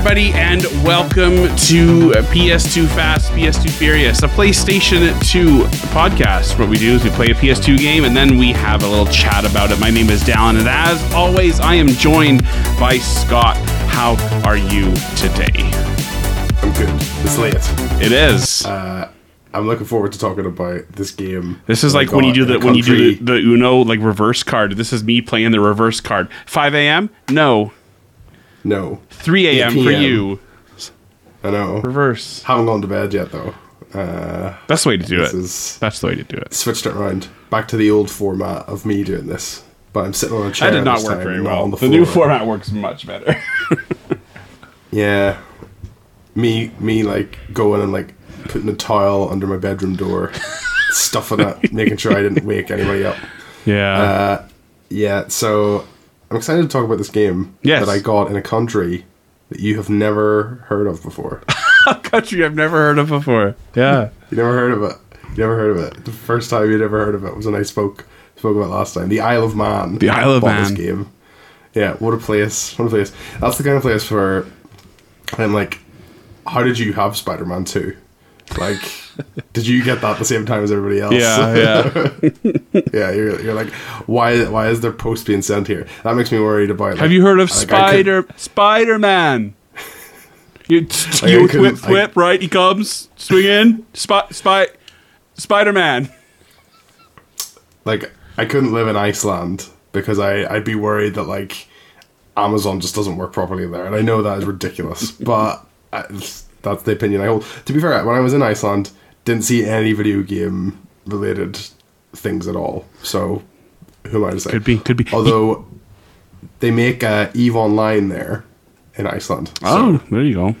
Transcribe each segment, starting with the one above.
Everybody, and welcome to PS2 Fast, PS2 Furious, a PlayStation 2 podcast. What we do is we play a PS2 game and then we have a little chat about it. My name is Dallin, and as always, I am joined by Scott. How are you today? I'm good. It's late. It is. Uh, I'm looking forward to talking about this game. this is like when you do the when you do the, the Uno like reverse card. This is me playing the reverse card. 5 a.m. No. No, 3 a.m. for you. I know. Reverse. Haven't gone to bed yet though. Uh, That's the way to do it. is That's the way to do it. switched it around back to the old format of me doing this. But I'm sitting on a chair. That did not work time, very well. on The, the, new format works much better. Yeah, me me like going and like putting a towel under my bedroom door, stuffing it, making sure I didn't wake anybody up. yeah. Uh, yeah, so I'm excited to talk about this game Yes. that I got in a country that you have never heard of before. a country I've never heard of before. Yeah. You never heard of it. You never heard of it. The first time you'd ever heard of it was when I spoke spoke about last time. The Isle of Man. The Isle of Man. This game. Yeah, what a place! What a place! That's the kind of place where I'm like, how did you have Spider Man Two? Like, did you get that the same time as everybody else? Yeah, yeah. yeah. You're, you're like, why? Why is there post being sent here? That makes me worried about. Like, Have you heard of like, I Spider Spider Man? You, I you whip whip right? He comes swing in. Spy spy Spider Man. like I couldn't live in Iceland because I I'd be worried that like Amazon just doesn't work properly there, and I know that is ridiculous, but I, that's the opinion I hold. To be fair, when I was in Iceland, didn't see any video game related things at all. So who am I to say? Could be, could be. Although they make uh, Eve Online there in Iceland. So Oh, there you go.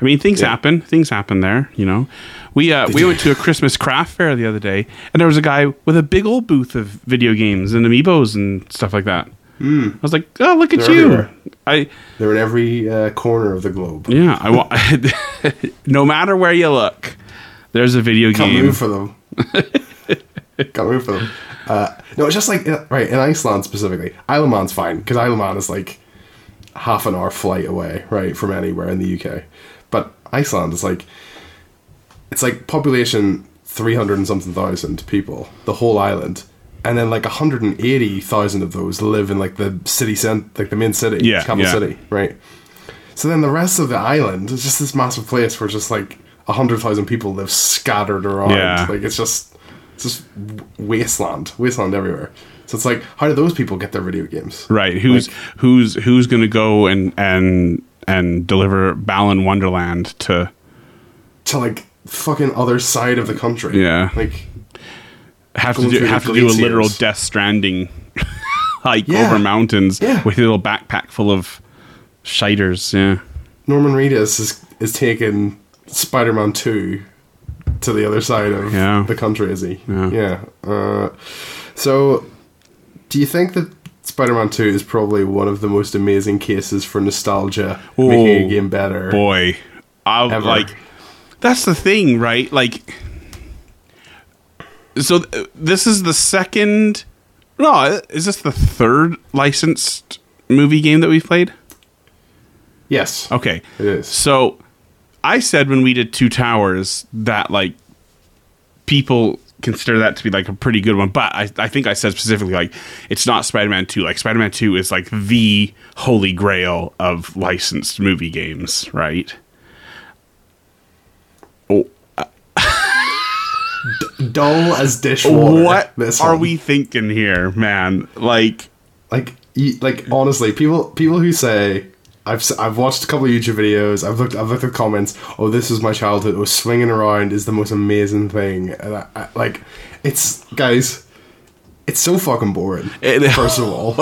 I mean, things Yeah. happen. Things happen there. You know, we uh, we went to a Christmas craft fair the other day, and there was a guy with a big old booth of video games and amiibos and stuff like that. I was like, oh, look at. They're you! everywhere. I they're in every uh, corner of the globe. yeah, I want. no matter where you look, there's a video Can't game. move for them. Can't move for them. Uh, no, it's just like right in Iceland specifically. Isle of Man's fine because Isle of Man is like half an hour flight away, right, from anywhere in the UK. But Iceland is like it's like population three hundred and something thousand people, the whole island, and then like hundred and eighty thousand of those live in like the city cent, like the main city, Yeah, capital yeah. city, right. So then the rest of the island is just this massive place where just like hundred thousand people live scattered around. Yeah. Like it's just it's just wasteland, wasteland everywhere. So it's like, how do those people get their video games? Right. Who's Like- who's who's going to go and and and deliver Balan Wonderland to To like fucking other side of the country. Yeah. Like have to do have to do a literal. Death Stranding hike Yeah. over mountains Yeah. with a little backpack full of shiters. Yeah. Norman Reedus is is taking Spider Man two to the other side of Yeah. the country, is he? Yeah. Yeah. Uh, so do you think that Spider Man two is probably one of the most amazing cases for nostalgia making a game better? Boy, I Ever. like that's the thing, right? Like, so th- this is the second. No, is this the third licensed movie game that we've played? Yes. Okay. It is. So I said when we did Two Towers that like people consider that to be like a pretty good one, but I, I think I said specifically like it's not Spider Man 2. Like Spider Man 2 is like the holy grail of licensed movie games, right? Oh, Dull as dishwater. what are one. we thinking here, man? Like, like like honestly people people who say I've I've watched a couple of YouTube videos I've looked I've looked at comments oh this was my childhood Or swinging around is the most amazing thing. And I, I, like it's guys it's so fucking boring It- first of all.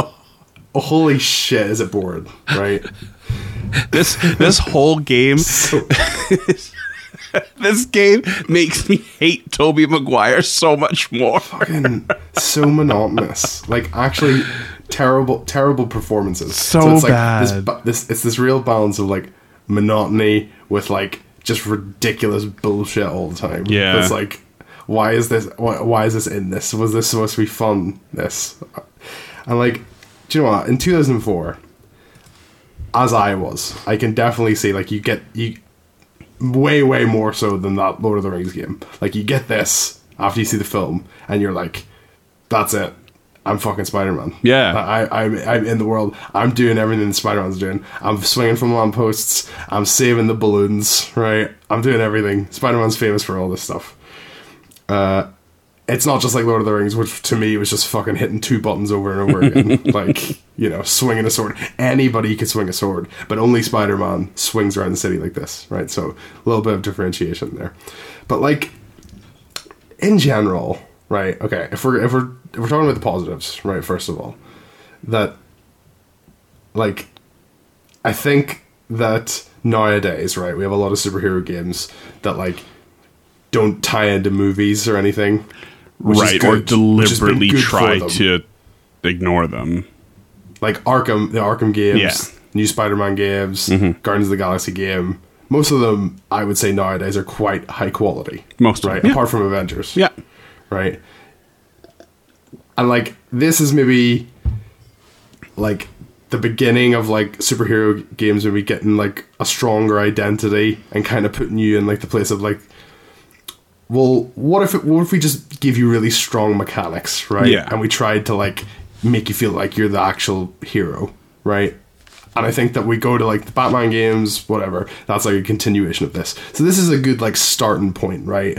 Oh, holy shit is it boring right? This this whole game so, this game makes me hate Tobey Maguire so much more. fucking so monotonous. Like actually terrible terrible performances So it's like this, bad. ba- this it's this real balance of like monotony with like just ridiculous bullshit all the time Yeah. it's like why is this why, why is this in this was this supposed to be fun this and like do you know what in 2004 as I was, I can definitely see like you get you way way more so than that Lord of the Rings game. Like you get this after you see the film, and you're like, that's it. I'm fucking Spider Man. Yeah. I, I'm I'm in the world. I'm doing everything Spider Man's doing. I'm swinging from lampposts. I'm saving the balloons. Right. I'm doing everything. Spider Man's famous for all this stuff. Uh, it's not just like Lord of the Rings, which to me was just fucking hitting two buttons over and over again. like, you know, swinging a sword. Anybody could swing a sword, but only Spider Man swings around the city like this, right? So, a little bit of differentiation there. But, like, in general, right? Okay, if we're, if we're, if we're talking about the positives, right, first of all, that, like, I think that nowadays, right, we have a lot of superhero games that, like, don't tie into movies or anything which right, or good, been deliberately try to ignore them. like Arkham, the Arkham games, Yeah. Mm-hmm. new Spider-Man games, Guardians of the Galaxy game. Most of them, I would say nowadays, are quite high quality. Most of right, them, yeah. apart from Avengers. Yeah. Right. And like this is maybe like the beginning of like superhero games maybe getting like a stronger identity and kind of putting you in like the place of like well what if it, what if we just give you really strong mechanics right Yeah. and we tried to like make you feel like you're the actual hero right and I think that we go to like the Batman games, whatever. That's like a continuation of this. So this is a good like starting point, right?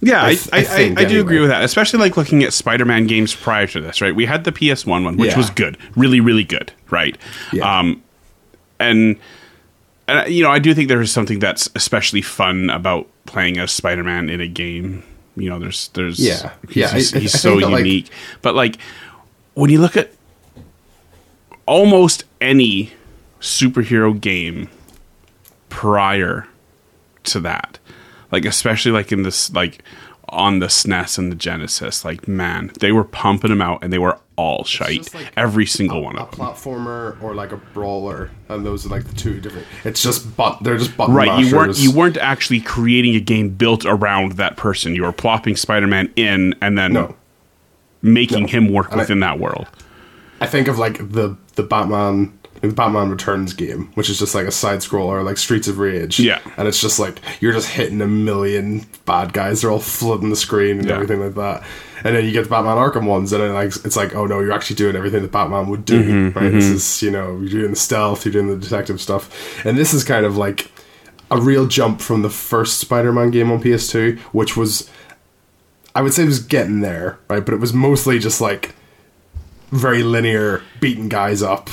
Yeah, I, I, I I, do agree with that, especially like looking at Spider-Man games prior to this, right? We had the PS1 one, which Yeah. was good, really, really good, right? Yeah. Um, and and you know, I do think there is something that's especially fun about playing as Spider-Man in a game. You know, there's there's Yeah. he's, Yeah, he's, he's so that, like- unique. but like when you look at almost any superhero game prior to that like especially like in this like on the SNES and the Genesis like man they were pumping them out and they were all shite like every single one a of them platformer or like a brawler, and those are like the two different. It's just but they're just button right you weren't you weren't actually creating a game built around that person you were plopping Spider-Man in and then no. making No. him work And I- within that world I think of like the the Batman the Batman Returns game, which is just like a side scroller, like Streets of Rage. Yeah. and it's just like you're just hitting a million bad guys. They're all flooding the screen and Yeah. everything like that. And then you get the Batman Arkham ones, and then like it's like, oh no, you're actually doing everything that Batman would do. Mm-hmm, right? This is you know you're doing the stealth, you're doing the detective stuff, and this is kind of like a real jump from the first Spider-Man game on PS2, which was I would say it was getting there, right? But it was mostly just like very linear, beating guys up.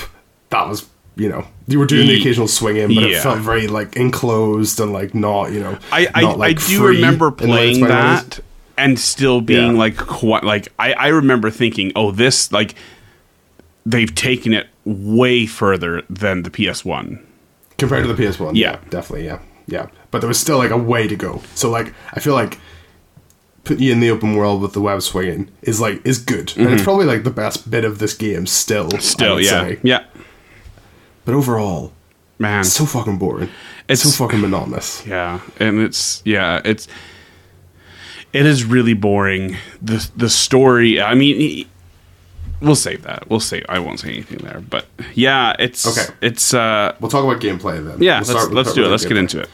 That was, you know, you were doing the occasional swing in, but yeah. it felt very like enclosed and like not, you know. I I, not, like, I do remember in the way playing that and still being Yeah. like quite like I I remember thinking, oh, this like they've taken it way further than the PS1. compared to the PS1. Yeah. definitely, yeah, yeah. But there was still like a way to go. So like, I feel like putting you in the open world with the web swinging is like is good, and it's probably like the best bit of this game still. Mm-hmm. Still, yeah, say. yeah, But overall, man, it's so fucking boring. It's It's- so fucking monotonous. yeah, and it's yeah, it's it is really boring. the The story, I mean. We'll save that. We'll say I won't say anything there, but yeah, it's Okay. It's uh, We'll talk about gameplay then. yeah. We'll let's let's do it. Let's get into it.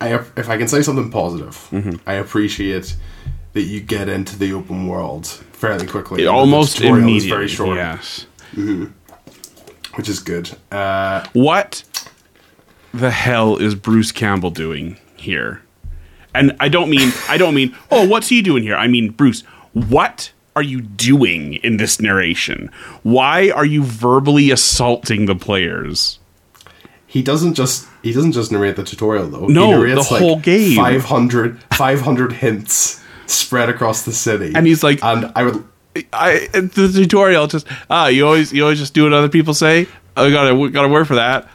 I, if I can say something positive, Mm-hmm. I appreciate that you get into the open world fairly quickly. The Almost immediately. very short, Yes. Which is good. Uh, what the hell is Bruce Campbell doing here? And I don't mean I don't mean oh what's he doing here? I mean Bruce, what are you doing in this narration? Why are you verbally assaulting the players? he doesn't just he doesn't just narrate the tutorial though. No, he narrates the whole game. 500, 500 hints spread across the city, And he's like- and I would I the tutorial just ah you always you always just do what other people say. I got a got a word for that.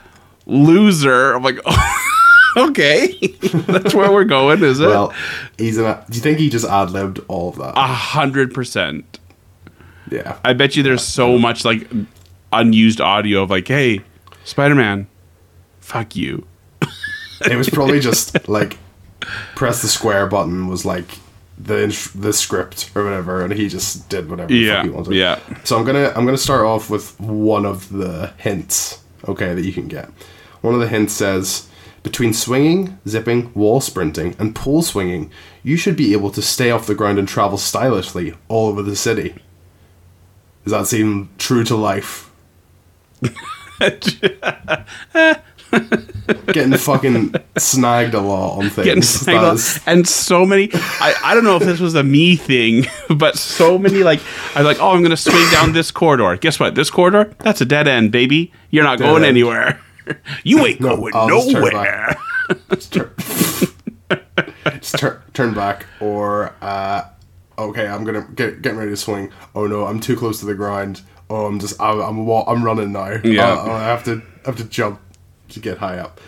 Loser. I'm like okay, that's where we're going, is it? well, he's an. Do you think he just ad libbed all of that? a hundred percent. yeah, I bet you there's so much like unused audio of like, hey, Spider Man, fuck you. it was probably just like press the square button was like the the script or whatever, and he just did whatever the Yeah, fuck he wanted. yeah. So I'm gonna I'm gonna start off with one of the hints okay, that you can get. One of the hints says between swinging, zipping, wall sprinting, and pole swinging, you should be able to stay off the ground and travel stylishly all over the city. Does that seem true to life? Getting fucking snagged a lot on things. Getting snagged is- and so many. I, I don't know if this was a me thing, but so many like I was like, oh, I'm gonna swing down this corridor. Guess what? This corridor, that's a dead end, baby. You're not going end. anywhere. You ain't No, going I'll just turn nowhere. just turn, just turn, turn back or uh, okay i'm gonna get getting ready to swing oh no i'm too close to the grind. oh i'm just i'm i'm, I'm running now Yeah. Uh, i have to I have to jump to get high up.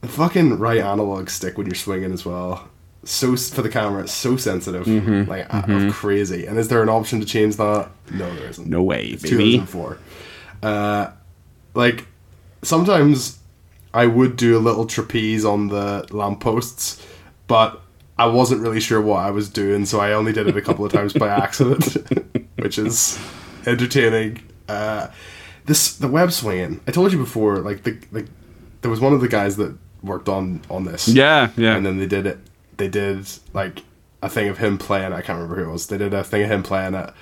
The fucking right analog stick when you're swinging as well. So for the camera it's so sensitive Mm-hmm. like uh, crazy. And is there an option to change that? No there isn't. No way, it's baby. 2004 uh like sometimes I would do a little trapeze on the lampposts, but I wasn't really sure what I was doing, so I only did it a couple of times by accident, which is entertaining. Uh, this the web swinging. I told you before, like the like there was one of the guys that worked on on this. Yeah, yeah. And then they did it. They did like a thing of him playing. I can't remember who it was. They did a thing of him playing at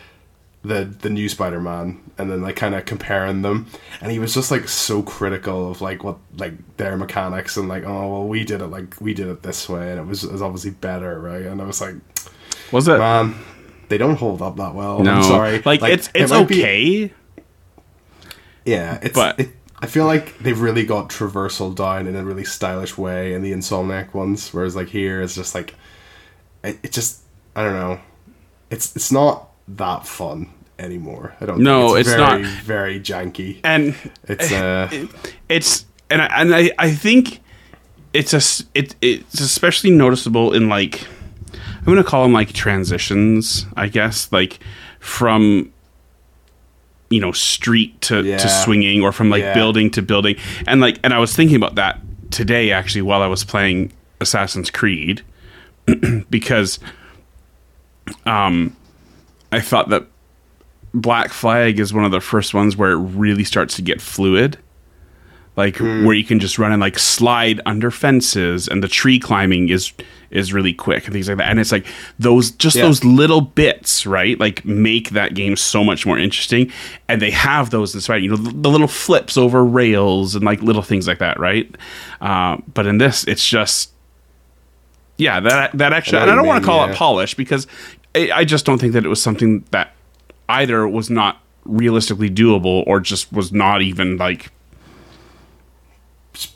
the the new Spider Man, and then like kind of comparing them. And he was just like so critical of like what like their mechanics and like oh well we did it like we did it this way and it was, it was obviously better right. And I was like Was it? man, they don't hold up that well. no, I'm sorry. Like, it's it it's be- okay. Yeah, it's. But- it, I feel like they've really got traversal down in a really stylish way in the Insomniac ones, whereas like here it's just like, it, it just I don't know, it's it's not that fun anymore. I don't. No, think. it's very, not. Very janky. and It's uh, it's and I, and I, I think it's a it it's especially noticeable in like I'm gonna call them like transitions, I guess, like from you know street to, Yeah. to swinging or from like Yeah. building to building and like and I was thinking about that today actually while I was playing Assassin's Creed because um I thought that Black Flag is one of the first ones where it really starts to get fluid. Like where you can just run and like slide under fences and the tree climbing is is really quick and things like that. And it's like those just Yeah. those little bits, right? Like make that game so much more interesting. And they have those Spider, you know, the, the little flips over rails and like little things like that, right? Uh, but in this, it's just yeah, that that actually, I and I don't want to call yeah. it polish because I, I just don't think that it was something that either was not realistically doable or just was not even like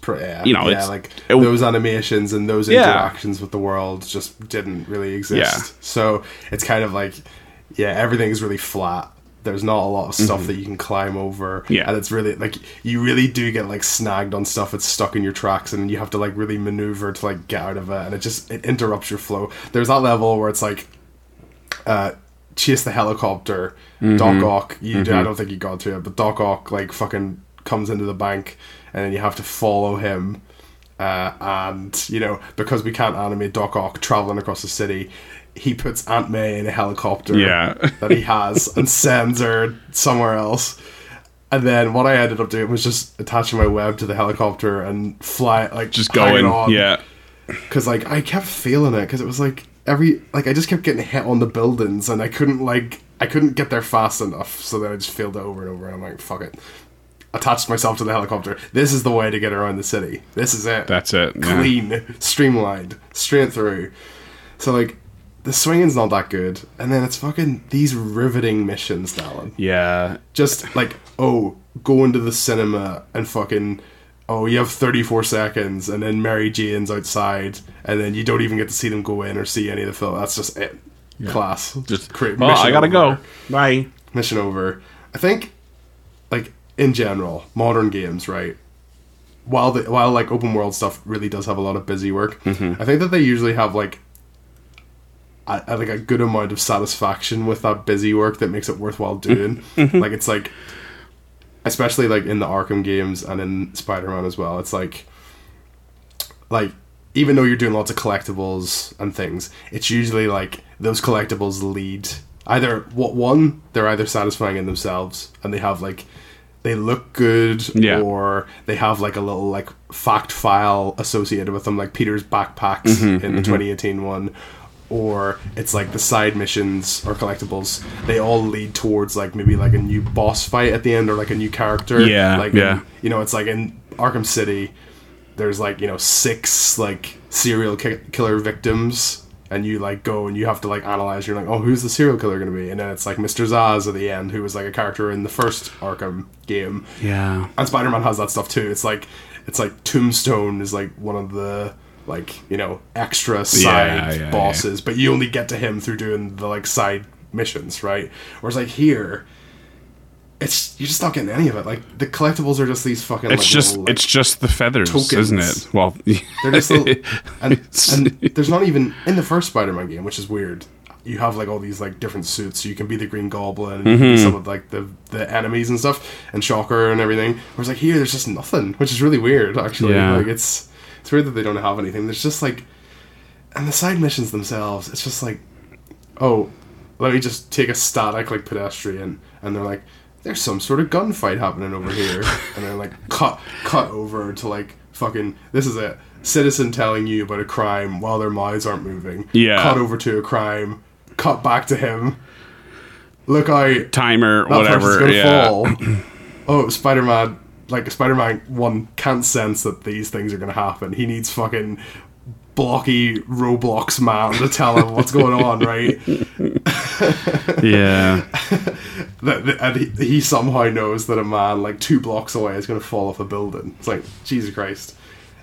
yeah, You know, yeah, it's- like it- those animations and those Yeah. interactions with the world just didn't really exist. Yeah. So it's kind of like, yeah, everything is really flat. There's not a lot of stuff that you can climb over. Mm-hmm. Yeah. And it's really like you really do get like snagged on stuff that's stuck in your tracks and you have to like really maneuver to like get out of it and it just it interrupts your flow. There's that level where it's like uh chase the helicopter, Mm-hmm. Doc Ock, you I don't think you got to it, but Doc Ock like fucking comes into the bank and then you have to follow him uh, and you know because we can't animate Doc Ock traveling across the city, he puts Aunt May in a helicopter Yeah. that he has and sends her somewhere else. And then what I ended up doing was just attaching my web to the helicopter and fly like just going. on. Yeah, because like I kept feeling it because it was like every like I just kept getting hit on the buildings and I couldn't like I couldn't get there fast enough, so then I just failed it over and over. And I'm like, fuck it. Attached myself to the helicopter. This is the way to get around the city. This is it. that's it. Yeah. clean, streamlined, straight through. So like, the swinging's not that good, and then it's fucking these riveting missions, Dallin. Yeah, Just like, oh, go into the cinema and fucking. Oh, you have 34 seconds, and then Mary Jane's outside, and then you don't even get to see them go in or see any of the film. That's just it. Class. just. Well, oh, Mission I gotta over. go. Bye. Mission over. I think, like in general, modern games, right? While the while like open world stuff really does have a lot of busy work, Mm-hmm. I think that they usually have like a, a- like a good amount of satisfaction with that busy work that makes it worthwhile doing. Mm-hmm. like it's like, especially like in the Arkham games and in Spider Man as well. It's like, like even though you're doing lots of collectibles and things, it's usually like those collectibles lead either what one they're either satisfying in themselves and they have like they look good Yeah. or they have like a little like fact file associated with them like peter's backpacks Mm-hmm, in the 2018 one or it's like the side missions or collectibles they all lead towards like maybe like a new boss fight at the end or like a new character Yeah, like yeah. in- you know it's like in arkham city there's like you know six like serial ki- killer victims and you like go and you have to like analyze you're like oh who's the serial killer going to be? And then it's like mr Zsasz at the end who was like a character in the first arkham game. Yeah. and spider-man has that stuff too. It's like it's like tombstone is like one of the like you know extra side yeah, bosses but you only get to him through doing the like side missions right? Whereas like here it's you're just not getting any of it like the collectibles are just these fucking It's like, just little, like, it's just the feathers, tokens. isn't it? Well, they're just little, and, and there's not even in the first Spider-Man game, which is weird. You have like all these like different suits. So you can be the Green Goblin, can mm-hmm. some of like the the enemies and stuff, and Shocker and everything. Whereas like here, there's just nothing, which is really weird. Actually, Yeah. like it's it's weird that they don't have anything. There's just like, and the side missions themselves, it's just like, oh, let me just take a static like pedestrian, and they're like, there's some sort of gunfight happening over here, and then like cut cut over to like fucking this is a citizen telling you about a crime while their mouths aren't moving. Yeah. cut over to a crime, cut back to him. Look out, timer, that whatever. gonna Yeah. fall. oh, Spider Man, like Spider Man one can't sense that these things are gonna happen. He needs fucking blocky Roblox man to tell him what's going on, right? Yeah. that, that- and he, he somehow knows that a man like two blocks away is going to fall off a building. It's like Jesus Christ,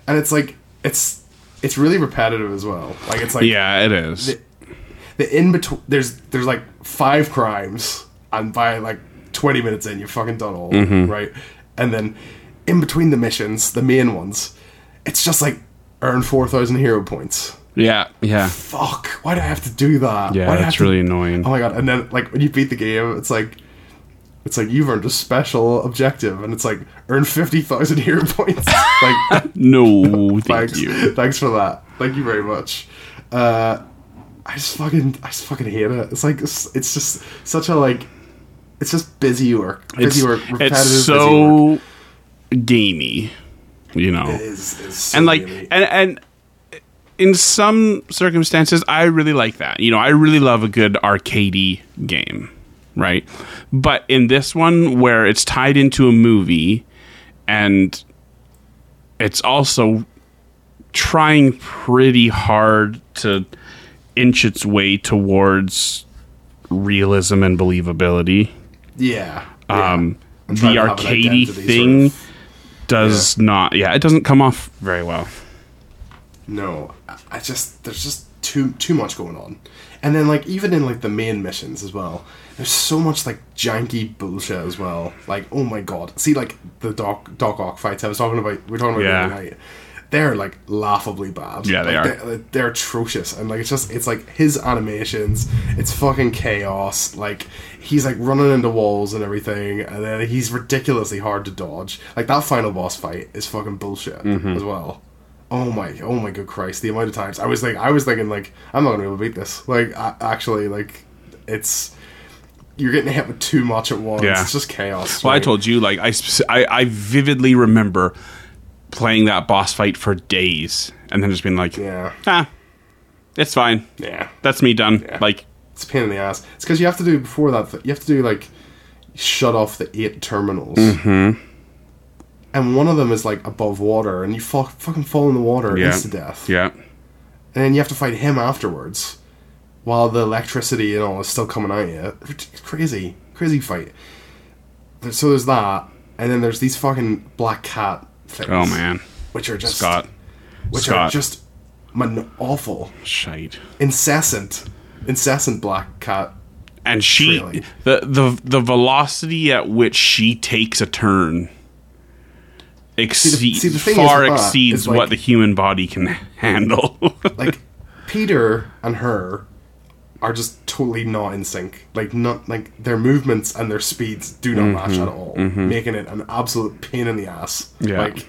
and it's like it's it's really repetitive as well. Like it's like Yeah, it is. the in between. There's there's like five crimes, and by like twenty minutes in, you're fucking done all them, right? And then in between the missions, the main ones, it's just like earn four thousand hero points. Yeah, yeah. Fuck! Why do I have to do that? Yeah, Why that's have to- really annoying. Oh my god! And then like when you beat the game, it's like it's like you've earned a special objective, and it's like earn fifty thousand hero points. like No, thank thanks, you. thanks for that. Thank you very much. Uh, I just fucking I just fucking hate it. It's like it's, it's just such a like it's just busy work, busy It's, work, repetitive. it's busy work. so gamey, you know. It is, so and like gamey. and and in some circumstances i really like that you know i really love a good arcadey game right? But in this one where it's tied into a movie and it's also trying pretty hard to inch its way towards realism and believability. Yeah, yeah. um trying the to have an arcadey identity, sort thing of. does not yeah it doesn't come off very well. No, I- I just there's just too too much going on, and then like even in like the main missions as well, there's so much like janky bullshit as well. Like oh my god, see like the Doc Doc Ock fights I was talking about. We are talking about Yeah. the night. They're like laughably bad. Yeah, they Like, are. They're, they're atrocious, and like it's just it's like his animations. It's fucking chaos. Like he's like running into walls and everything, and then he's ridiculously hard to dodge. Like that final boss fight is fucking bullshit Mm-hmm. as well. Oh my, oh my good Christ! The amount of times I was like, I was thinking like, I'm not gonna be able to beat this. Like, I, actually, like, it's you're getting hit with too much at once. Yeah. It's just chaos. Well, I told you, like I, I, I vividly remember playing that boss fight for days, and then just being like, Yeah, ah, it's fine. yeah. That's me done. Yeah. Like, It's a pain in the ass. It's because you have to do before that. th- You have to do like shut off the eight terminals, mm-hmm. and one of them is like above water, and you fall, fucking fall in the water yeah, insta death. yeah, and then you have to fight him afterwards while the electricity and all is still coming at you. It's crazy, crazy fight. So there's that, and then there's these fucking black cat things. Oh man, which are just Scott, which are just awful, shite. incessant, incessant black cat. And she, the the the velocity at which she takes a turn. Exceeds see, the thing is far exceeds like- what the human body can handle. Like Peter and her are just totally not in sync. Like not like their movements and their speeds do not match at all, making it an absolute pain in the ass. Yeah. Like,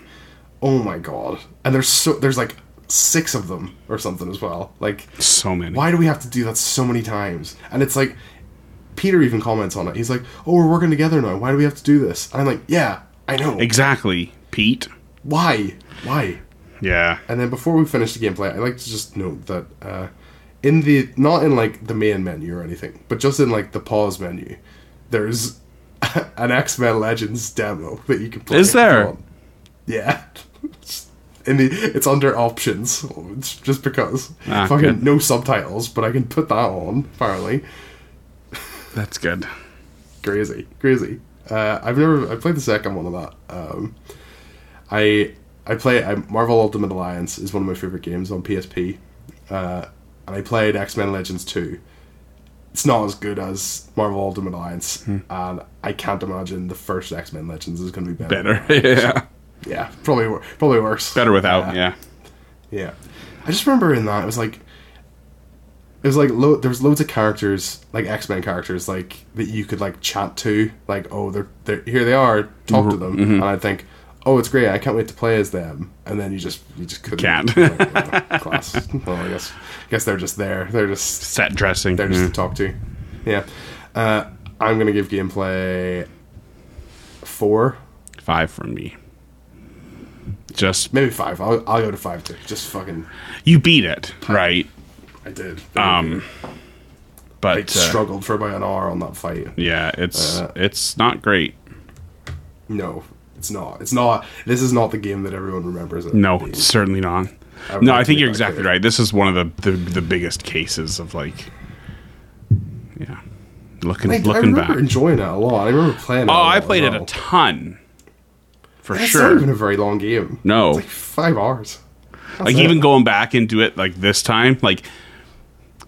oh my god! And there's so there's like six of them or something as well. Like, so many. why do we have to do that so many times? And it's like Peter even comments on it. He's like, "Oh, we're working together now. Why do we have to do this?" And I'm like, "Yeah, I know. Exactly, Pete. Why? Why?" Yeah. And then before we finish the gameplay, I'd like to just note that uh, in the not in like the main menu or anything, but just in like the pause menu, there's an X Men Legends demo that you can play. Is there? want. Yeah. In the, it's under options. It's just because Ah, fucking good. no subtitles, but I can put that on. Apparently, That's good. crazy, crazy. Uh, I've never I played the second one of that. Um, I I play I, Marvel Ultimate Alliance is one of my favorite games on PSP, uh, I played X Men Legends two. It's not as good as Marvel Ultimate Alliance, Hmm. and I can't imagine the first X Men Legends is going to be better. Better. yeah. Yeah, probably probably worse. Better without. Uh, yeah. yeah, I just remember in that it was like it was like lo- there was loads of characters like X Men characters like that you could like chat to like oh they're they're here they are talk to them Mm-hmm. and I'd think oh it's great I can't wait to play as them and then you just you just couldn't Can't. Like, uh, class well I guess I guess they're just there they're just Set dressing. they're just yeah. to talk to yeah uh, I'm gonna give gameplay four Five from me. Just maybe five I'll, I'll go to five too just fucking you beat it, right? I did Um, I but uh, struggled for about an hour on that fight. yeah, it's Uh, it's not great. No, it's not. It's not. This is not the game that everyone remembers. It No, being. certainly not. I No, I think you're exactly clear. right. This is one of the, the the biggest cases of like, yeah, looking I, I looking remember back. enjoying it a lot. I remember playing. it Oh, I played it a ton, for It's sure. not even a very long game. No. it's like five hours. That's like it. even going back into it like this time like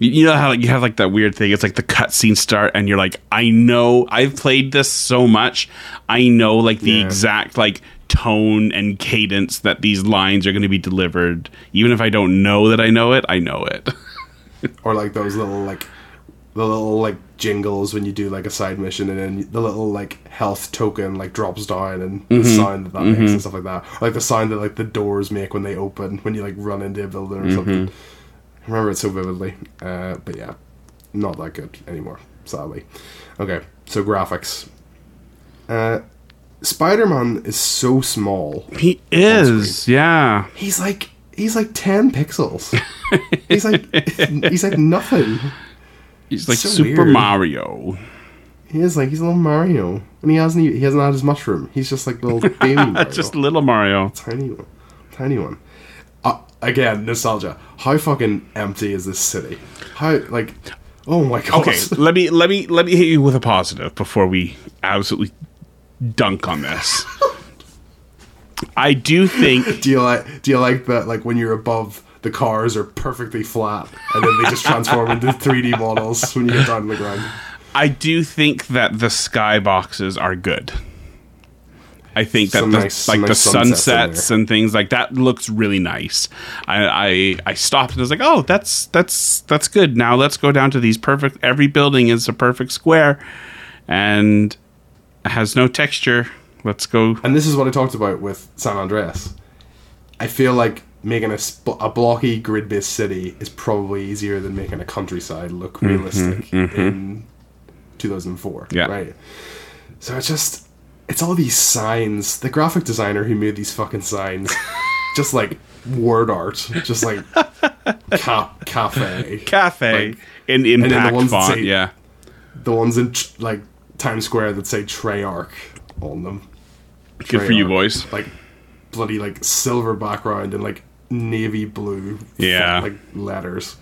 you- you know how like, you have like that weird thing? It's like the cutscene start and you're like i know i've played this so much. I know like the Yeah. exact like tone and cadence that these lines are going to be delivered. Even if i don't know that i know it i know it. Or like those little like the little like jingles when you do like a side mission and then the little like health token like drops down and the Mm-hmm. sound that that makes and stuff like that. Or, like the sound that like the doors make when they open when you like run into a building or something. Mm-hmm. I remember it so vividly. Uh, but yeah not that good anymore sadly. Okay so graphics. Uh, Spider-Man is so small he is yeah. He's like he's like 10 pixels. He's like he's like nothing. He's like So super weird. mario. He is like he's a little Mario, and he hasn't he hasn't had his mushroom. He's just like little baby Mario, just little mario. Tiny one, tiny one. Again, nostalgia. How fucking empty is this city? How like, oh my god. okay let me let me let me hit you with a positive before we absolutely dunk on this i do think do you like do you like that? Like when you're above, the cars are perfectly flat, and then they just transform into 3D models when you get down on the ground. I do think that the skyboxes are good. I think that Some the, nice- like the sunsets sunsets and things like that looks really nice. I, I I stopped and was like, oh, that's that's that's good. Now let's go down to these perfect. Every building is a perfect square, and has no texture. Let's go. And this is what I talked about with San Andreas. I feel like making a, sp- a blocky grid based city is probably easier than making a countryside look mm-hmm, realistic mm-hmm. in 2004. Yeah. Right. So it's just, it's all these signs. The graphic designer who made these fucking signs, just like word art, just like ca- cafe. Cafe Like- in then the font. say- yeah, The ones in like Times Square that say Treyarch on them. good for you, boys. Like bloody like silver background and like navy blue Yeah. like letters.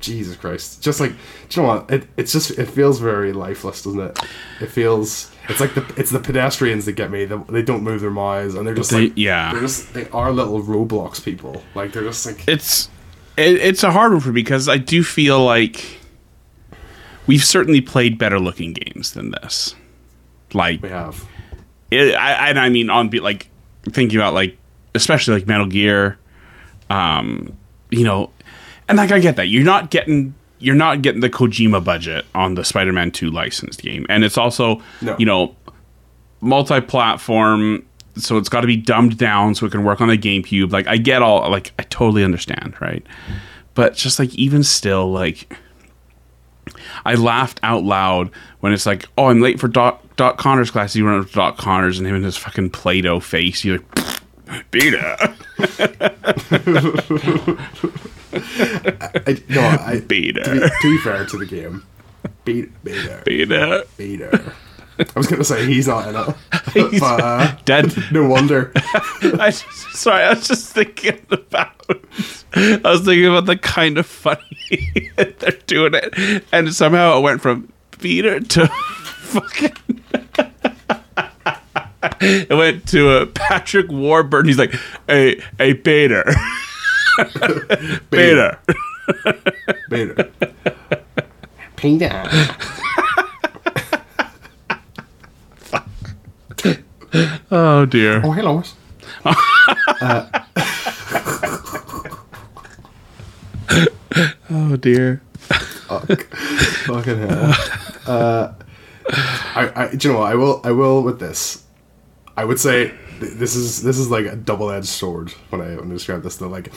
Jesus Christ. Just like do you know what? It it's just it feels very lifeless, doesn't it? It feels it's like the it's the pedestrians that get me. They, they don't move their mouths and they're just They- like yeah. They're just they are little Roblox people. Like they're just like it's it, it's a hard one for me because I do feel like we've certainly played better looking games than this. Like, we have. it, I, and I mean, on like thinking about like, especially like Metal Gear, um, you know, and like I get that you're not getting you're not getting the Kojima budget on the Spider-Man Two licensed game, and it's also No. you know multi-platform so it's got to be dumbed down so it can work on the GameCube. Like I get all like I totally understand, right? But just like even still like I laughed out loud when it's like, "Oh, I'm late for Doc, Doc Connors class." You run up to Doc Connors and him and his fucking Play-Doh face. You're like, "Beta, I, no, I, Beta. To be, to be fair to the game, beta, beta, beta, beta. I was gonna say he's not in it, but uh, dead." no wonder. I just, sorry, I was just thinking about. I was thinking about the kind of funny they're doing it, and somehow it went from Peter to fucking. it went to uh, Patrick Warburton. He's like, "Hey, hey, Peter, Peter." Beta. Peter. Oh dear. Oh, hey, Lois. Oh dear. Fuck. Fucking hell. Uh, I, I, do you know what? I will, I will with this. I would say this is this is like a double edged sword when I when I describe this. Though, like,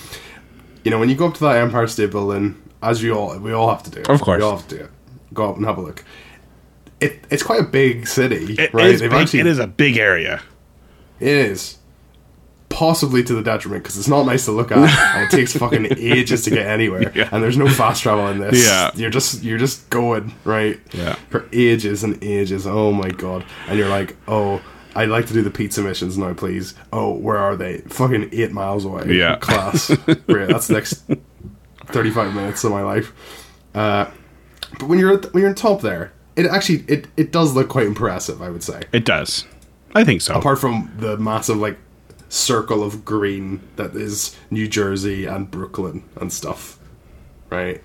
you know, when you go up to that Empire State Building, as you all we all have to do, Of course. we all have to do it. Go up and have a look. It, it's quite a big city, It right? is big- actually- it is a big area. It is. Possibly to the detriment because it's not nice to look at and it takes fucking ages to get anywhere. Yeah. And there's no fast travel in this. Yeah. You're just you're just going, right? Yeah. For ages and ages. Oh my god. And you're like, oh, I'd like to do the pizza missions now, please. Oh, where are they? Fucking eight miles away. Yeah. Class. Great. That's the next thirty five minutes of my life. Uh, but when you're when you're on top there, it actually it, it does look quite impressive, I would say It does. I think so. apart from the massive like circle of green that is New Jersey and Brooklyn and stuff, right?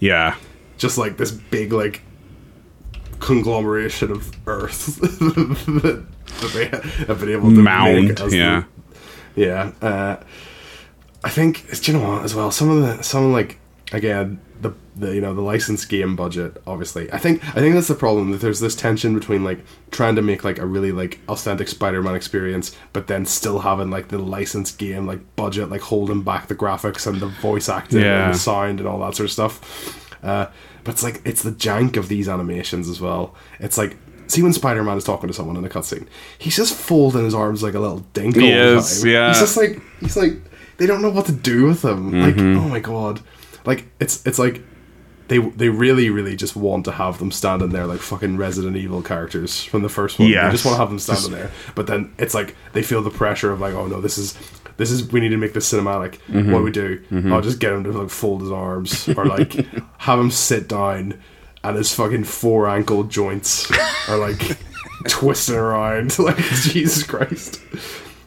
yeah. Just like this big like conglomeration of Earth that, that they have been able to Mound. Yeah. the- yeah. Uh, I think do you know what as well? Some of the some like again the the you know the licensed game budget obviously. I think I think that's the problem that there's this tension between like trying to make like a really like authentic Spider-Man experience, but then still having like the licensed game like budget like holding back the graphics and the voice acting Yeah. and the sound and all that sort of stuff. Uh, but it's like it's the jank of these animations as well. It's like. See when Spider-Man is talking to someone in a cutscene, he's just folding his arms like a little Yes, the time. yeah. He's just like he's like they don't know what to do with him. Like Mm-hmm. oh my god, like it's it's like they they really really just want to have them standing there like fucking Resident Evil characters from the first one. They Yes. just want to have them standing there. But then it's like they feel the pressure of like oh no this is this is we need to make this cinematic. Mm-hmm. What do we do? I'll just get him to like fold his arms or like have him sit down and his fucking four ankle joints are like twisting around like Jesus Christ.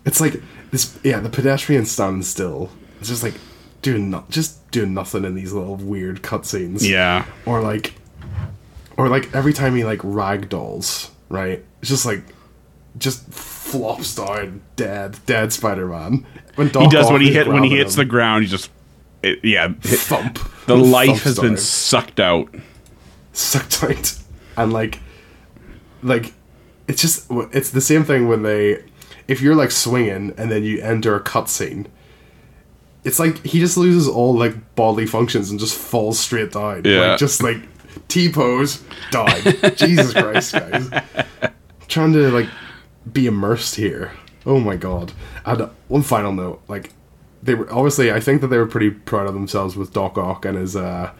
It's like this yeah, the pedestrian standing still. It's just like doing not just doing nothing in these little weird cutscenes. Yeah. Or like or like every time he like ragdolls, right? It's just like just flops down dead, dead Spider Man. When He does when he hit when he hits the ground. He just it, yeah. hit- thump. the life has been sucked out. Out and like like it's just it's the same thing when they if you're like swinging and then you enter a cutscene it's like he just loses all like bodily functions and just falls straight down. Yeah. like just like t-pose died. Jesus christ guys. Trying to like be immersed here. Oh my god. And one final note like they were obviously i think that they were pretty proud of themselves with doc ock and his uh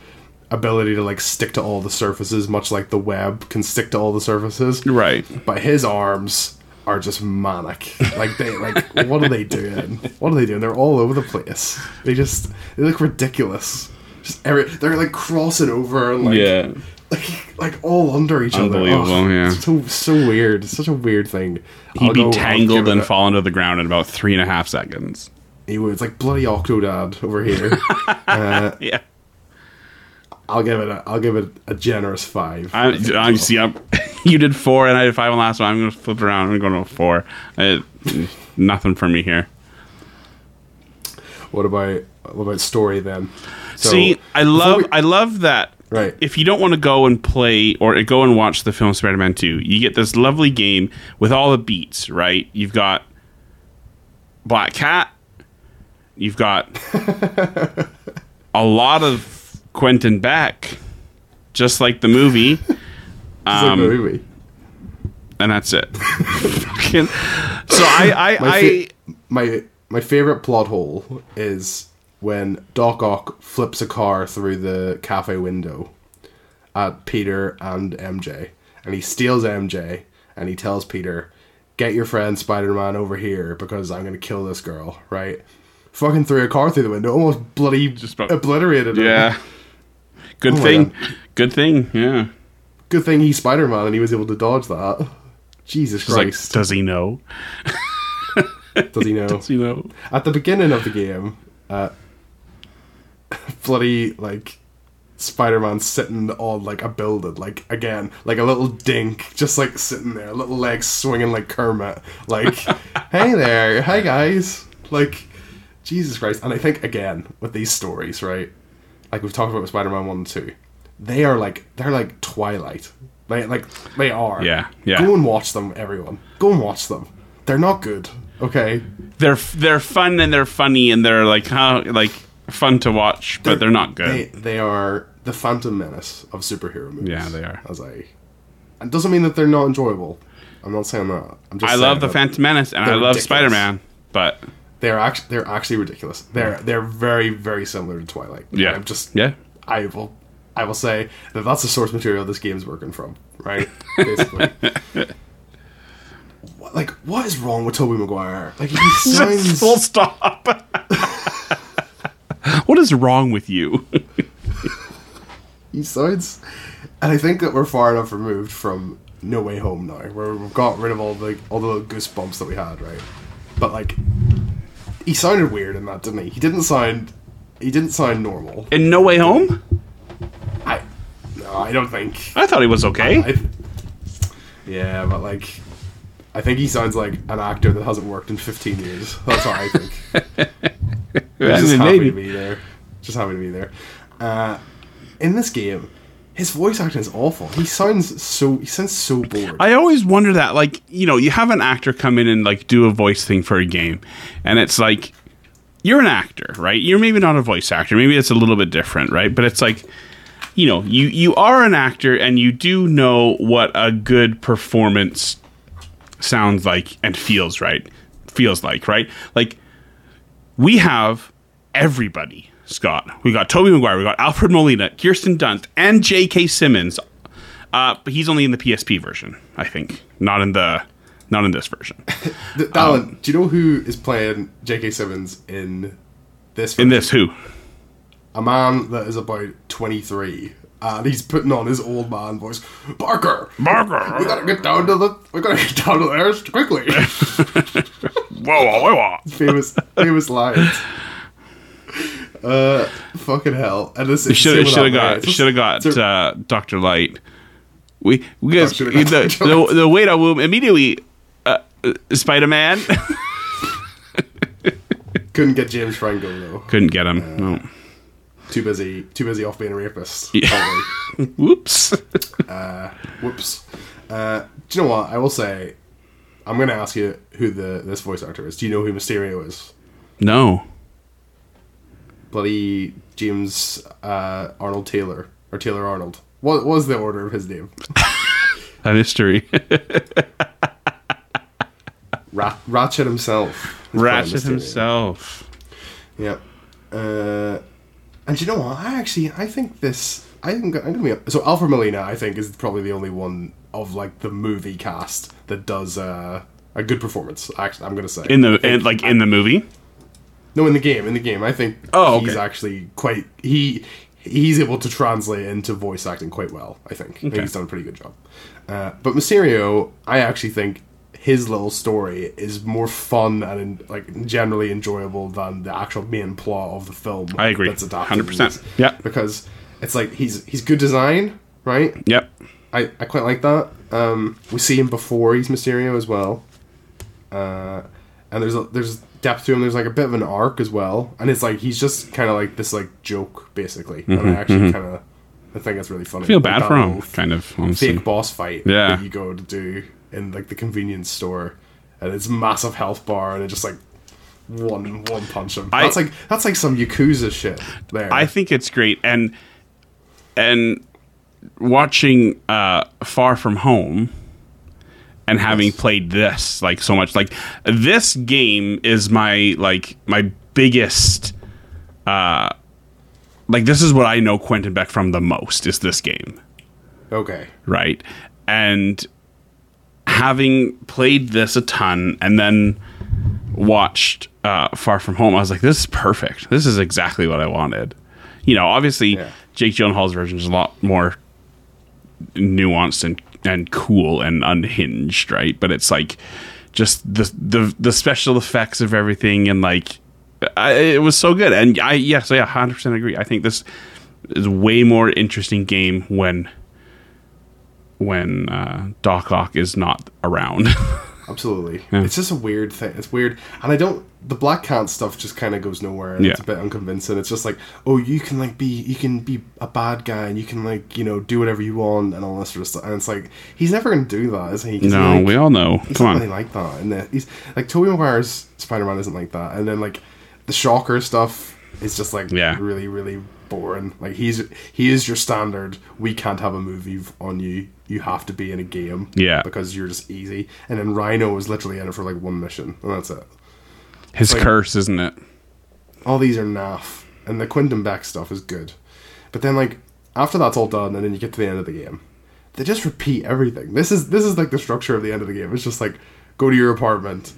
ability to like stick to all the surfaces much like the web can stick to all the surfaces Right. but his arms are just manic like they like what are they doing what are they doing they're all over the place they just they look ridiculous just every they're like crossing over and like Yeah. like like all under each other. Ugh, yeah. So so weird. It's such a weird thing. He'd I'll be go- tangled and fall into the ground in about three and a half seconds. He would. It's like bloody Octodad over here. uh, Yeah. I'll give it. A, I'll give it a generous five. I, I see. I'm, you did four, and I did five on the last one. I'm going to flip around. I'm going to go four. Nothing for me here. what about what about story then? So, see, I love. we- I love that. Right. If you don't want to go and play or go and watch the film Spider-Man Two, you get this lovely game with all the beats. Right. You've got Black Cat. You've got a lot of Quentin Beck, just like the movie, Um, the movie. and that's it. So I, I, My, I, fa- my my favorite plot hole is when Doc Ock flips a car through the cafe window at Peter and MJ, and he steals MJ, and he tells Peter, "Get your friend Spider Man over here because I'm gonna kill this girl." Right? Fucking threw a car through the window, almost bloody Just about- obliterated him. yeah. Good Oh thing. Good thing. Yeah. Good thing he's Spider Man and he was able to dodge that. Jesus It's like, Christ! does he know? Does he know? Does he know? at the beginning of the game, uh, bloody like Spider-Man sitting on like a building, like again, like a little dink, just like sitting there, little legs swinging like Kermit, like, hey there, hi guys, like, Jesus Christ. And I think again with these stories, right, like we've talked about with Spider-Man one and two, they are like they're like Twilight, like like they are. Yeah, yeah. Go and watch them, everyone. Go and watch them. They're not good. Okay, They're they're fun and they're funny and they're like how like fun to watch, but they're not good. They they are the Phantom Menace of superhero movies. Yeah, they are. As I, it doesn't mean that they're not enjoyable. I'm not saying that. I'm just. I love the Phantom Menace and I love. Spider Man, but They're actually they're actually ridiculous. They're they're very very similar to Twilight. yeah, I'm just yeah. I will I will say that that's the source material this game's working from. Right. Basically. What- like what is wrong with Tobey Maguire? Like he sounds. Full stop. what is wrong with you? he sounds and I think that we're far enough removed from No Way Home now, where we've got rid of all the all the goosebumps that we had, right? But like he sounded weird in that, didn't he? He didn't sound he didn't sound normal. In No Way Home? I no, I don't think. I thought he was okay. I, yeah, but like I think he sounds like an actor that hasn't worked in 15 years. That's what I think. I just happy maybe. to be there. Just happy to be there. Uh, in this game, his voice acting is awful. He sounds so he sounds so bored. I always wonder that, like, you know, you have an actor come in and like do a voice thing for a game, and it's like you're an actor, right? You're maybe not a voice actor. Maybe it's a little bit different, right? But it's like, you know, you you are an actor and you do know what a good performance sounds like and feels right. Feels like, right? Like we have everybody, Scott. We got Tobey Maguire, we got Alfred Molina, Kirsten Dunst, and J.K. Simmons. Uh, but he's only in the PSP version, I think, not in the not in this version. Th- Dallin, do you know who is playing J.K. Simmons in this? In this, who? a man that is about 23 and he's putting on his old man voice Parker we gotta get down to the we gotta get down to there quickly Whoa, whoa, whoa, whoa. famous famous lines uh fucking hell and this Should have got should have got uh, Doctor Light. We we Oh, the, shoulda got Dr. Light. the the wait I will immediately uh, Spider Man couldn't get James Franco though couldn't get him. No. too busy too busy off being a rapist Yeah. Whoops. whoops uh do you know what I will say I'm gonna ask you who the this voice actor is do you know who Mysterio is no. Bloody James uh, Arnold Taylor or Taylor Arnold. What was the order of his name? A mystery. Rat- Ratchet himself. Ratchet himself. Yep. Uh, and you know what? I actually I think this. I think I'm gonna be so Alfred Molina. I think is probably the only one of like the movie cast that does uh, a good performance. Actually, I'm gonna say In the in, like in the movie. No in the game in the game. I think Oh, he's actually quite he he's able to translate into voice acting quite well. I think. I think he's done a pretty good job. Uh, but Mysterio, I actually think his little story is more fun and like generally enjoyable than the actual main plot of the film. I agree. That's adapted. 100%. Yeah. Because it's like he's he's good design, right? Yep. I, I quite like that. Um, we see him before he's Mysterio as well, uh, and there's a, there's depth to him. There's like a bit of an arc as well, and it's like he's just kind of like this like joke basically. and I actually kind of I think it's really funny. Mm-hmm, Feel Like bad for him, kind of. Honestly. Fake boss fight Yeah. that you go to do in like the convenience store, and it's massive health bar, and it just like one one punch him. I- that's like that's like some yakuza shit. There, I think it's great, and and watching uh, Far From Home and having played this like so much, like this game is my like my biggest. Uh, like this is what I know Quentin Beck from the most is this game Okay. right? And having played this a ton and then watched uh, Far From Home, I was like, this is perfect. This is exactly what I wanted. You know, obviously, Yeah. Jake Gyllenhaal's version is a lot more nuanced and and cool and unhinged, right? But it's like just the the the special effects of everything and like I, it was so good. And I yes, yeah, hundred percent agree. I think this is way more interesting game when when uh, Doc Ock is not around. Absolutely. It's just a weird thing. It's weird. And I don't the Black Cat stuff just kind of goes nowhere and it's a bit unconvincing. It's just like, "Oh, you can like be you can be a bad guy and you can like, you know, do whatever you want and all this sort of stuff." And it's like he's never going to do that, is he? no, like, we all know. He's Come not on. really like that. And the, he's like Tobey Maguire's Spider-Man isn't like that. And then like the Shocker stuff is just like Yeah. really really boring. Like he's he is your standard. We can't have a movie on you. You have to be in a game. Yeah. Because you're just easy. And then Rhino was literally in it for like one mission, and that's it. His like- curse, isn't it? All these are naff, and the Quentin Beck stuff is good. But then like after that's all done, and then you get to the end of the game, they just repeat everything. This is this is like the structure of the end of the game. It's just like go to your apartment,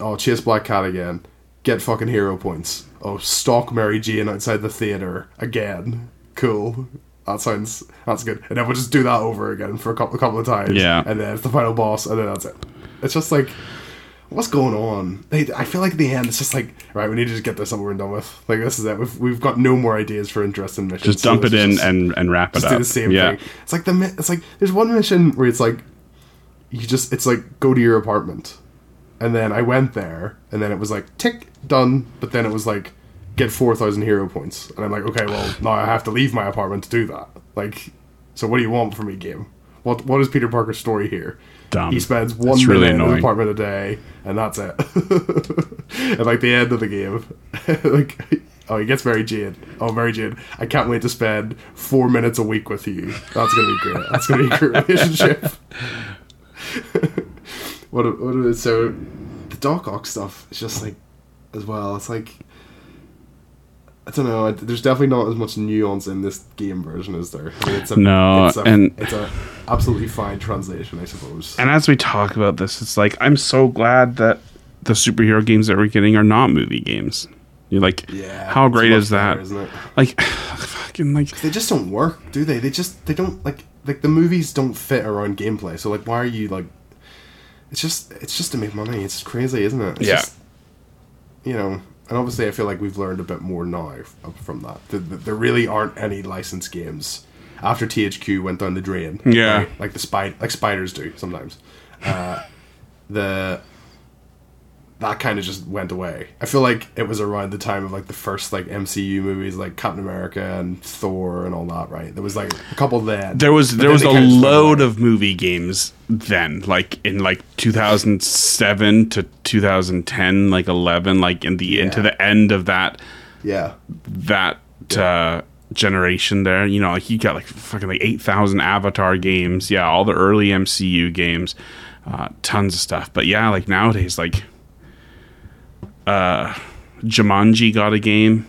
oh chase Black Cat again, get fucking hero points. Oh stalk Mary Jane outside the theater again. Cool. That sounds that's good. And then we'll just do that over again for a couple, a couple of times. Yeah. And then it's the final boss, and then that's it. It's just like what's going on? They, I feel like at the end it's just like, right, we need to just get this over and done with. Like this is it. We've, we've got no more ideas for interesting missions. Just dump let's it in just- and, and wrap it just up. do the same yeah. thing. It's like the it's like there's one mission where it's like you just it's like go to your apartment, and then I went there, and then it was like tick done, but then it was like get four thousand hero points, and I'm like okay, well now I have to leave my apartment to do that. Like, so what do you want from me, game? What what is Peter Parker's story here? Dumb. He spends one That's minute really in annoying. apartment a day, and that's it. and like the end of the game, like oh, he gets Mary Jane. Oh, Mary Jane, I can't wait to spend four minutes a week with you. That's gonna be great. That's gonna be a great relationship. what? a- What? a- So the Doc Ock stuff is just like as well. It's like. I don't know. There's definitely not as much nuance in this game version, is there? I mean, it's a, No, it's a, and- it's a absolutely fine translation, I suppose. And as we talk about this, it's like I'm so glad that the superhero games that we're getting are not movie games. You're like, Yeah, how great is that? better? Like, fucking like, they just don't work, do they? They just they don't like like the movies don't fit around gameplay. So like, why are you like? It's just it's just to make money. It's crazy, isn't it? It's Yeah. Just, you know, and obviously, I feel like we've learned a bit more now f- from that. Th- th- There really aren't any licensed games after THQ went down the drain. Yeah. like the spy like spiders do sometimes. Uh, the that kind of just went away. I feel like it was around the time of like the first like MCU movies, like Captain America and Thor and all that. Right? There was like a couple then. there was there was a kinda just went load of movie games then, like in like 2007 to 2010, like 11, like in the into the end of that yeah. that uh, generation there. You know, like you got like fucking like eight thousand Avatar games. Yeah, all the early MCU games, uh, tons of stuff. But yeah, like nowadays, like uh, Jumanji got a game.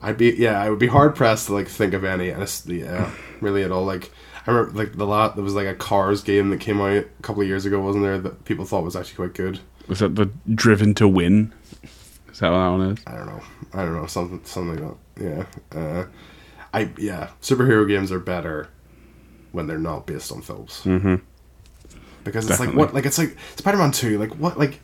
I'd be yeah, I would be hard pressed to like think of any. Honestly, yeah, really at all. Like I remember like the lot there was like a Cars game that came out a couple of years ago, wasn't there? That people thought was actually quite good. Was that the Driven to Win? Is that what that one is? I don't know. I don't know something something like that. Yeah. Uh, I yeah. Superhero games are better when they're not based on films. Mm-hmm. Because it's Definitely. like what like it's like Spider Man Two. Like what like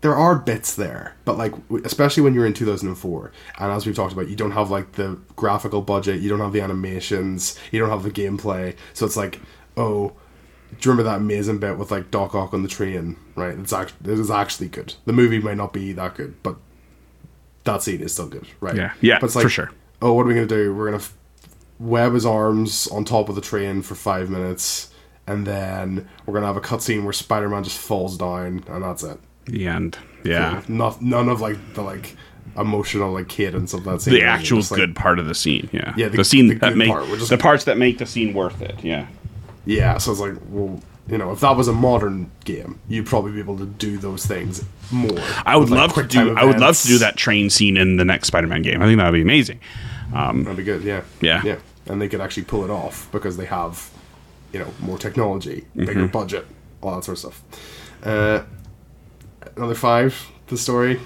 there are bits there, but like especially when you're in 2004, and as we've talked about, you don't have like the graphical budget, you don't have the animations, you don't have the gameplay. So it's like, oh, do you remember that amazing bit with like Doc Ock on the train? Right, it's actually it is actually good. The movie might not be that good, but that scene is still good, right? Yeah. Yeah, but it's like, for sure. Oh, what are we gonna do? We're gonna f- web his arms on top of the train for five minutes, and then we're gonna have a cutscene where Spider-Man just falls down, and that's it. The end. Yeah. Not, none of like the like emotional like cadence of that scene. the actual just, like, good part of the scene. Yeah, Yeah, the- the, scene the that make part, is- the parts that make the scene worth it. Yeah, Yeah, so it's like, well, you know, if that was a modern game, you'd probably be able to do those things more. I would like, love to do. I would love to do that train scene in the next Spider-Man game. I think that would be amazing. That'd be good. Yeah. Yeah. Yeah. And they could actually pull it off because they have, you know, more technology, bigger Mm-hmm. budget, all that sort of stuff. Uh, another five. The story.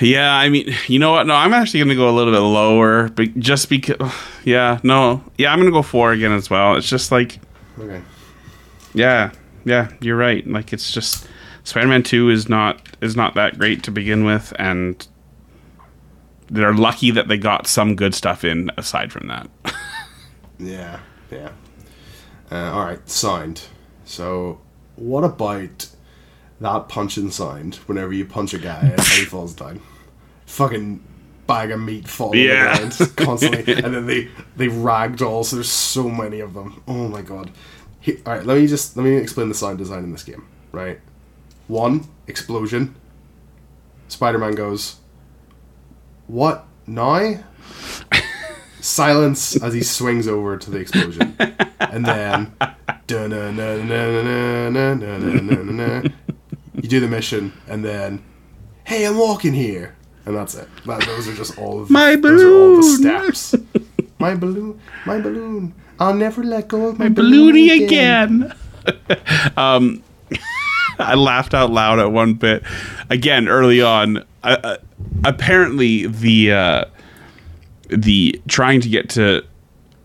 Yeah, I mean, you know what? No, I'm actually going to go a little bit lower, but just because. Yeah, no, yeah, I'm going to go four again as well. It's just like, Okay. yeah, yeah, you're right. Like, it's just Spider-Man Two is not is not that great to begin with, and they're lucky that they got some good stuff in aside from that. Yeah. Yeah. Uh, all right. Signed. So, what about that punching sound whenever you punch a guy and he falls down. Fucking bag of meat falling yeah. the ground constantly, and then they they rag dolls. there's so many of them. Oh my god! All right, let me just let me explain the sound design in this game. Right, one explosion. Spider-Man goes, "What now?" Silence as he swings over to the explosion, and then you do the mission, and then hey, I'm walking here, and that's it. That, those are just all of My balloon. those are all the steps. my balloon, my balloon. I'll never let go of my, Balloony again. um, I laughed out loud at one bit. Again, early on, uh, uh, apparently the uh, the trying to get to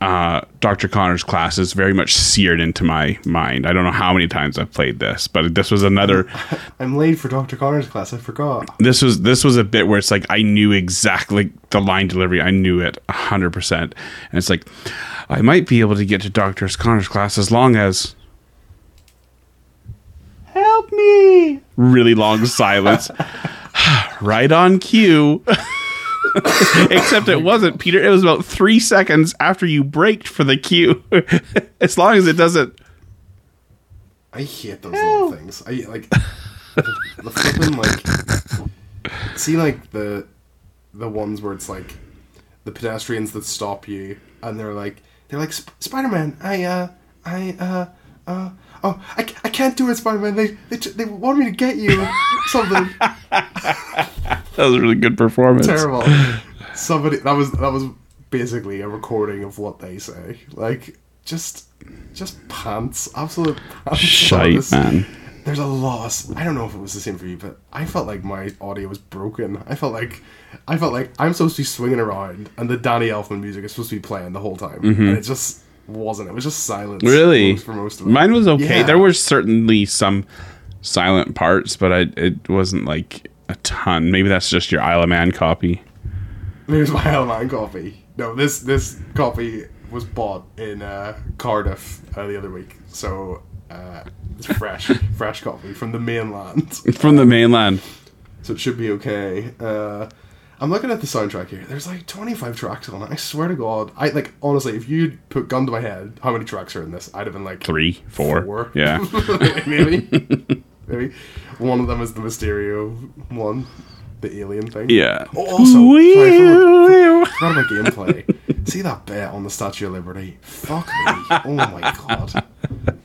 uh, Dr. Connors' class is very much seared into my mind. I don't know how many times I've played this, but this was another. I'm late for Dr. Connors' class. I forgot. This was this was a bit where it's like I knew exactly the line delivery. I knew it hundred percent, and it's like I might be able to get to Doctor Connors' class as long as help me. Really long silence. right on cue. Except it wasn't, Peter. It was about three seconds after you braked for the cue. as long as it doesn't. I hate those little things. I like the, the flipping like see like the the ones where it's like the pedestrians that stop you and they're like they're like "Sp- Spider-Man. I uh I uh uh oh I, I can't do it Spider-Man. They they they want me to get you something That was a really good performance. terrible. Somebody that was that was basically a recording of what they say. Like just just pants, absolute pants. Shite, man. There's a loss. I don't know if it was the same for you, but I felt like my audio was broken. I felt like I felt like I'm supposed to be swinging around, and the Danny Elfman music is supposed to be playing the whole time, mm-hmm. and it just wasn't. It was just silence. Really? for most of it. Mine was okay. Yeah. There were certainly some silent parts, but I, it wasn't like a ton. Maybe that's just your Isle of Man copy. Maybe it's my Isle of Man copy. No, this this copy was bought in uh, Cardiff uh, the other week, so uh, it's fresh, fresh copy from the mainland. From the mainland. so it should be okay. I'm looking at the soundtrack here. There's like 25 tracks on it. I swear to God, I like honestly, if you'd put gun to my head, how many tracks are in this? I'd have been like Three, four. Four. Yeah. maybe, maybe. One of them is the Mysterio one, the alien thing. Yeah. Oh, also, sorry, I forgot- about gameplay. See that bit on the Statue of Liberty? Fuck me. Oh my god.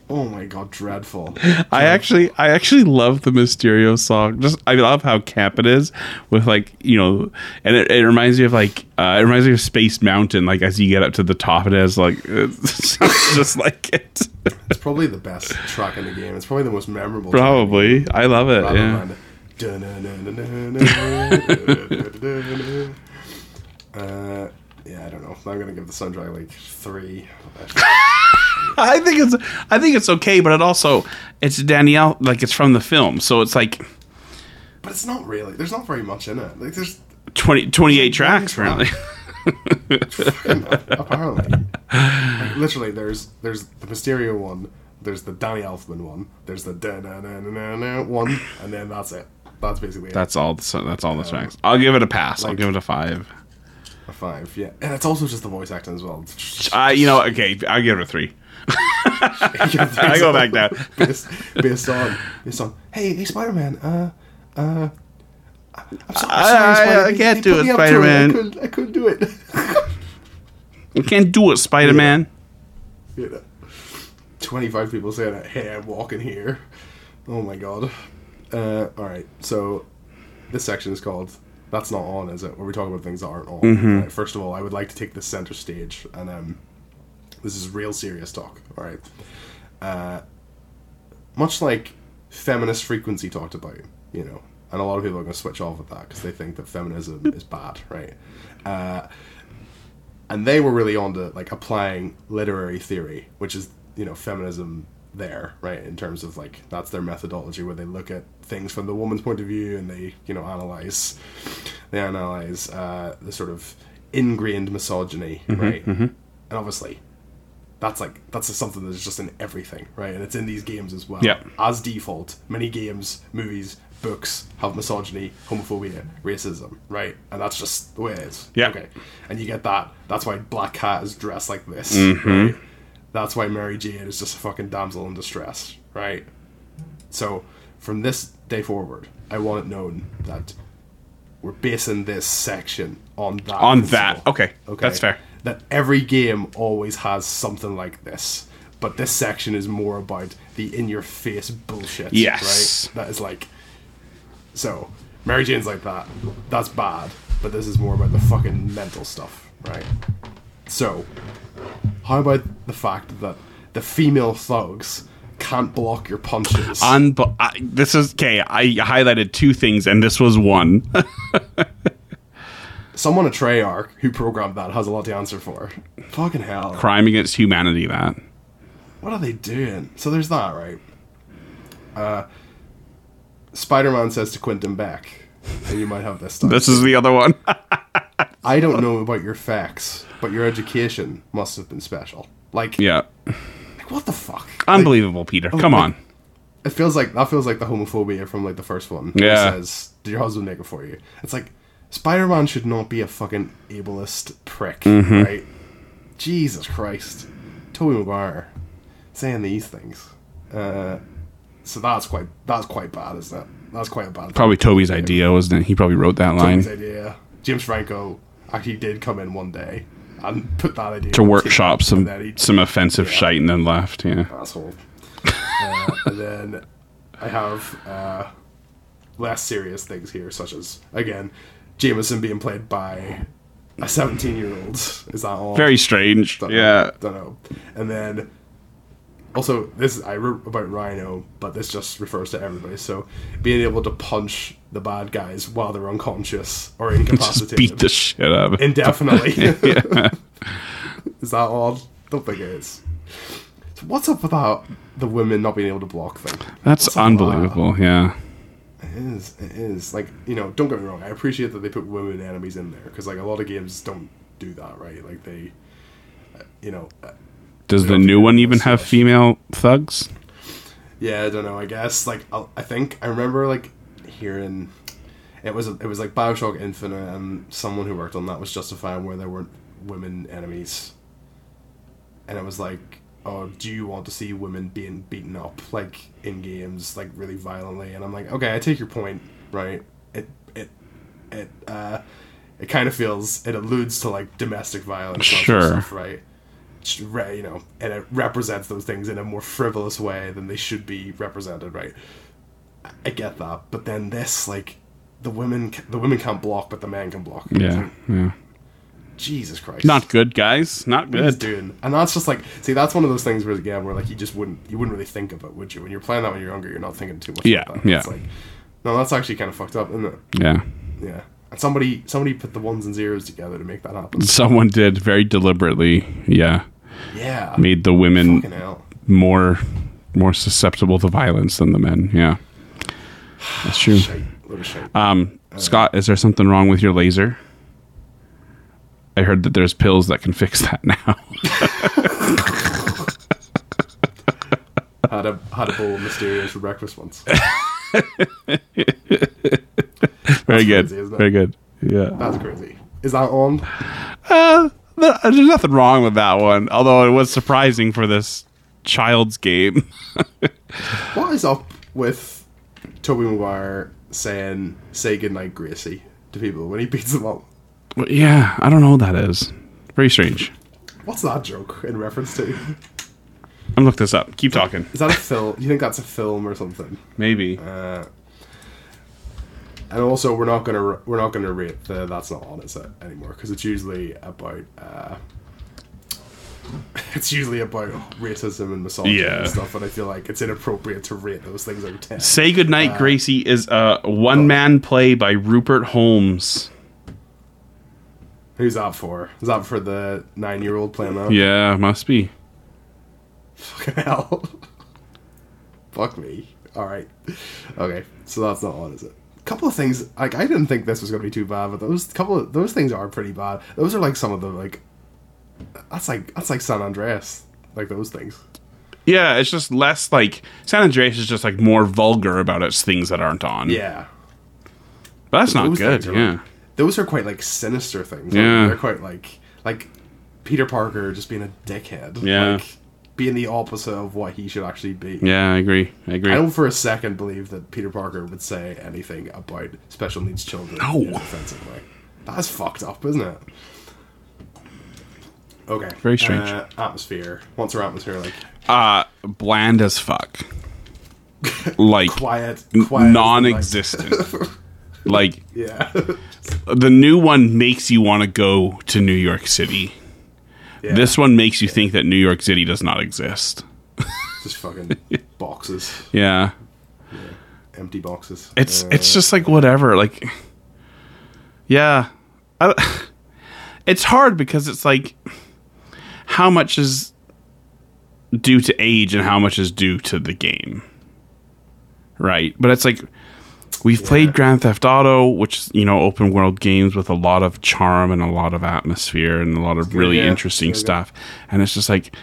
Oh my god, dreadful. I actually, I actually love the Mysterio song. Just, I love how camp it is with like, you know, and it, it reminds me of like, uh, it reminds me of Space Mountain. Like as you get up to the top, it has like, just like it. It's probably the best track in the game. It's probably the most memorable. Probably, I love it. Yeah. Uh, yeah, I don't know. I'm gonna give the sun dry like three. I think it's I think it's okay, but it also it's Danielle like it's from the film, so it's like. But it's not really. There's not very much in it. Like there's 20, 28 tracks, really. Apparently, literally, there's there's the Mysterio one, there's the Danny Elfman one, there's the da da da da na one, and then that's it. That's basically it. That's all. The, that's all the tracks. I'll give it a pass. I'll like- give it a five. a five. Yeah, and it's also just the voice acting as well. Uh, you know, okay, I'll give it a three. I go back down. based, based on based on hey hey Spider Man uh uh I'm so- I'm sorry, I-. I can't do it, to Spider-Man. I couldn't, I couldn't do it. You can't do it, Spider Man. Yeah. know, 25 people saying hey, I'm walking here. Oh my god. Uh, Alright, so this section is called That's Not On, is it? Where we talk about things that aren't on. Right, first of all, I would like to take the center stage, and um, this is real serious talk, alright? Uh, much like feminist frequency talked about, you know, and a lot of people are going to switch off with that because they think that feminism is bad, right? Uh, and they were really on to like applying literary theory, which is you know feminism there, right? In terms of like that's their methodology where they look at things from the woman's point of view and they you know analyze they analyze uh, the sort of ingrained misogyny, right? And obviously, that's like that's something that's just in everything, right? And it's in these games as well. Yeah. As default, many games, movies, books have misogyny, homophobia, racism, right? And that's just the way it is. Yeah. Okay. And you get that. That's why Black Cat is dressed like this, Mm-hmm. right? That's why Mary Jane is just a fucking damsel in distress, right? So from this day forward, I want it known that we're basing this section on that. On principle. that. Okay. That's fair. That every game always has something like this. But this section is more about the in your face bullshit. Yes. Right? That is like so Mary Jane's like that. That's bad. But this is more about the fucking mental stuff, right? So how about the fact that the female thugs can't block your punches? Unbe- I, this is okay. I highlighted two things, and this was one. Someone at Treyarch who programmed that has a lot to answer for. Fucking hell. Crime against humanity. That What are they doing? So there's that, right? Uh, Spider-Man says to Quentin Beck, and you might have this stuff. this is the other one. I don't know about your facts, but your education must have been special. Like, yeah, like, what the fuck? Like, unbelievable, Peter. Come on. it feels like that feels like the homophobia from like the first one. Yeah. says, "Did your husband make it for you?" It's like Spider-Man should not be a fucking ableist prick, Mm-hmm. right? Jesus Christ, Tobey Maguire saying these things. Uh, so that's quite that's quite bad, isn't it? That's quite a bad. Probably Tobey's idea, wasn't it? He probably wrote that Tobey's line Tobey's idea. James Franco actually did come in one day and put that idea to workshop some and then he- some offensive shite and then left. Yeah. asshole. uh, and then I have uh, less serious things here, such as again, Jameson being played by a seventeen-year-old. Is that all? Very strange. Don't Yeah. know, don't know. And then also this I wrote about Rhino, but this just refers to everybody. So being able to punch the bad guys while they're unconscious or Just incapacitated beat the shit out of it. indefinitely. Is that odd? Don't think it is. So what's up with that? The women not being able to block thing. That's with that? unbelievable. Yeah. It is. It is. Like you know, don't get me wrong. I appreciate that they put women enemies in there because like a lot of games don't do that, right? Like they, uh, you know, uh, Does the new one even have female thugs? yeah, I don't know. I guess like I'll, think I remember like hearing it was it was like Bioshock Infinite and someone who worked on that was justifying where there weren't women enemies, and it was like, oh, do you want to see women being beaten up like in games like really violently? And I'm like, okay, I take your point, right? It it it uh it kind of feels it alludes to like domestic violence, and that sort of Sure. stuff, right? You know, and it represents those things in a more frivolous way than they should be represented, right? I- get that, but then this, like, the women, the women can't block, but the man can block. Yeah. Yeah. Jesus Christ, Not good, guys. Not good. doing, and that's just like, see, that's one of those things where again, where like you just wouldn't, you wouldn't really think of it, would you? When you're playing that when you're younger, you're not thinking too much. Yeah, yeah. It's like, no, that's actually kind of fucked up, isn't it? Yeah. Yeah. And somebody, somebody put the ones and zeros together to make that happen. Someone did very deliberately. Yeah. Yeah. Made the women more more susceptible to violence than the men. Yeah. That's true. Shite. Shite. Um, Scott, is there something wrong with your laser? I heard that there's pills that can fix that now. had a had a bowl of Mysterios for breakfast once. Very good. crazy. Very good. Yeah. That's crazy. Is that on? Uh, there's nothing wrong with that one, although it was surprising for this child's game. What is up with Tobey Maguire saying "Say goodnight, Gracie" to people when he beats them up. Well, yeah, I don't know what that is. Very strange. What's that joke in reference to? I'm look this up. Keep talking. Is that a film? Do you think that's a film or something? Maybe. Uh, and also, we're not gonna we're not gonna rate the that's not on it set anymore because it's usually about uh, it's usually about racism and misogyny Yeah. and stuff. And I feel like it's inappropriate to rate those things out of ten. Say Goodnight, Gracie is a one man play by Rupert Holmes. Who's that for? Is that for the nine year old playing that? Yeah, must be. Fucking hell. Fuck me. All right. Okay, so that's not on, is it? Couple of things like I didn't think this was going to be too bad, but those couple of those things are pretty bad. Those are like some of the like that's like that's like San Andreas, like those things. Yeah, it's just less like San Andreas is just like more vulgar about its things that aren't on. Yeah, but that's not Those good. Yeah, those are quite like sinister things. Yeah. they're quite like like Peter Parker just being a dickhead. Yeah. like being the opposite of what he should actually be. yeah, I agree. I agree. I don't for a second believe that Peter Parker would say anything about special needs children No. in offensive way. That's fucked up, isn't it? Okay. Very strange. Uh, atmosphere. What's our atmosphere like? Uh, bland as fuck. Like Quiet. quiet. non-existent. like. Yeah. the new one makes you want to go to New York City. Yeah. This one makes you think that New York City does not exist. just fucking boxes, Yeah. empty boxes. It's Uh, it's just like whatever. Like, yeah, I, it's hard because it's like how much is due to age and how much is due to the game, right? But it's like we've played Grand Theft Auto, which is, you know open world games with a lot of charm and a lot of atmosphere and a lot of really yeah. interesting stuff, and it's just like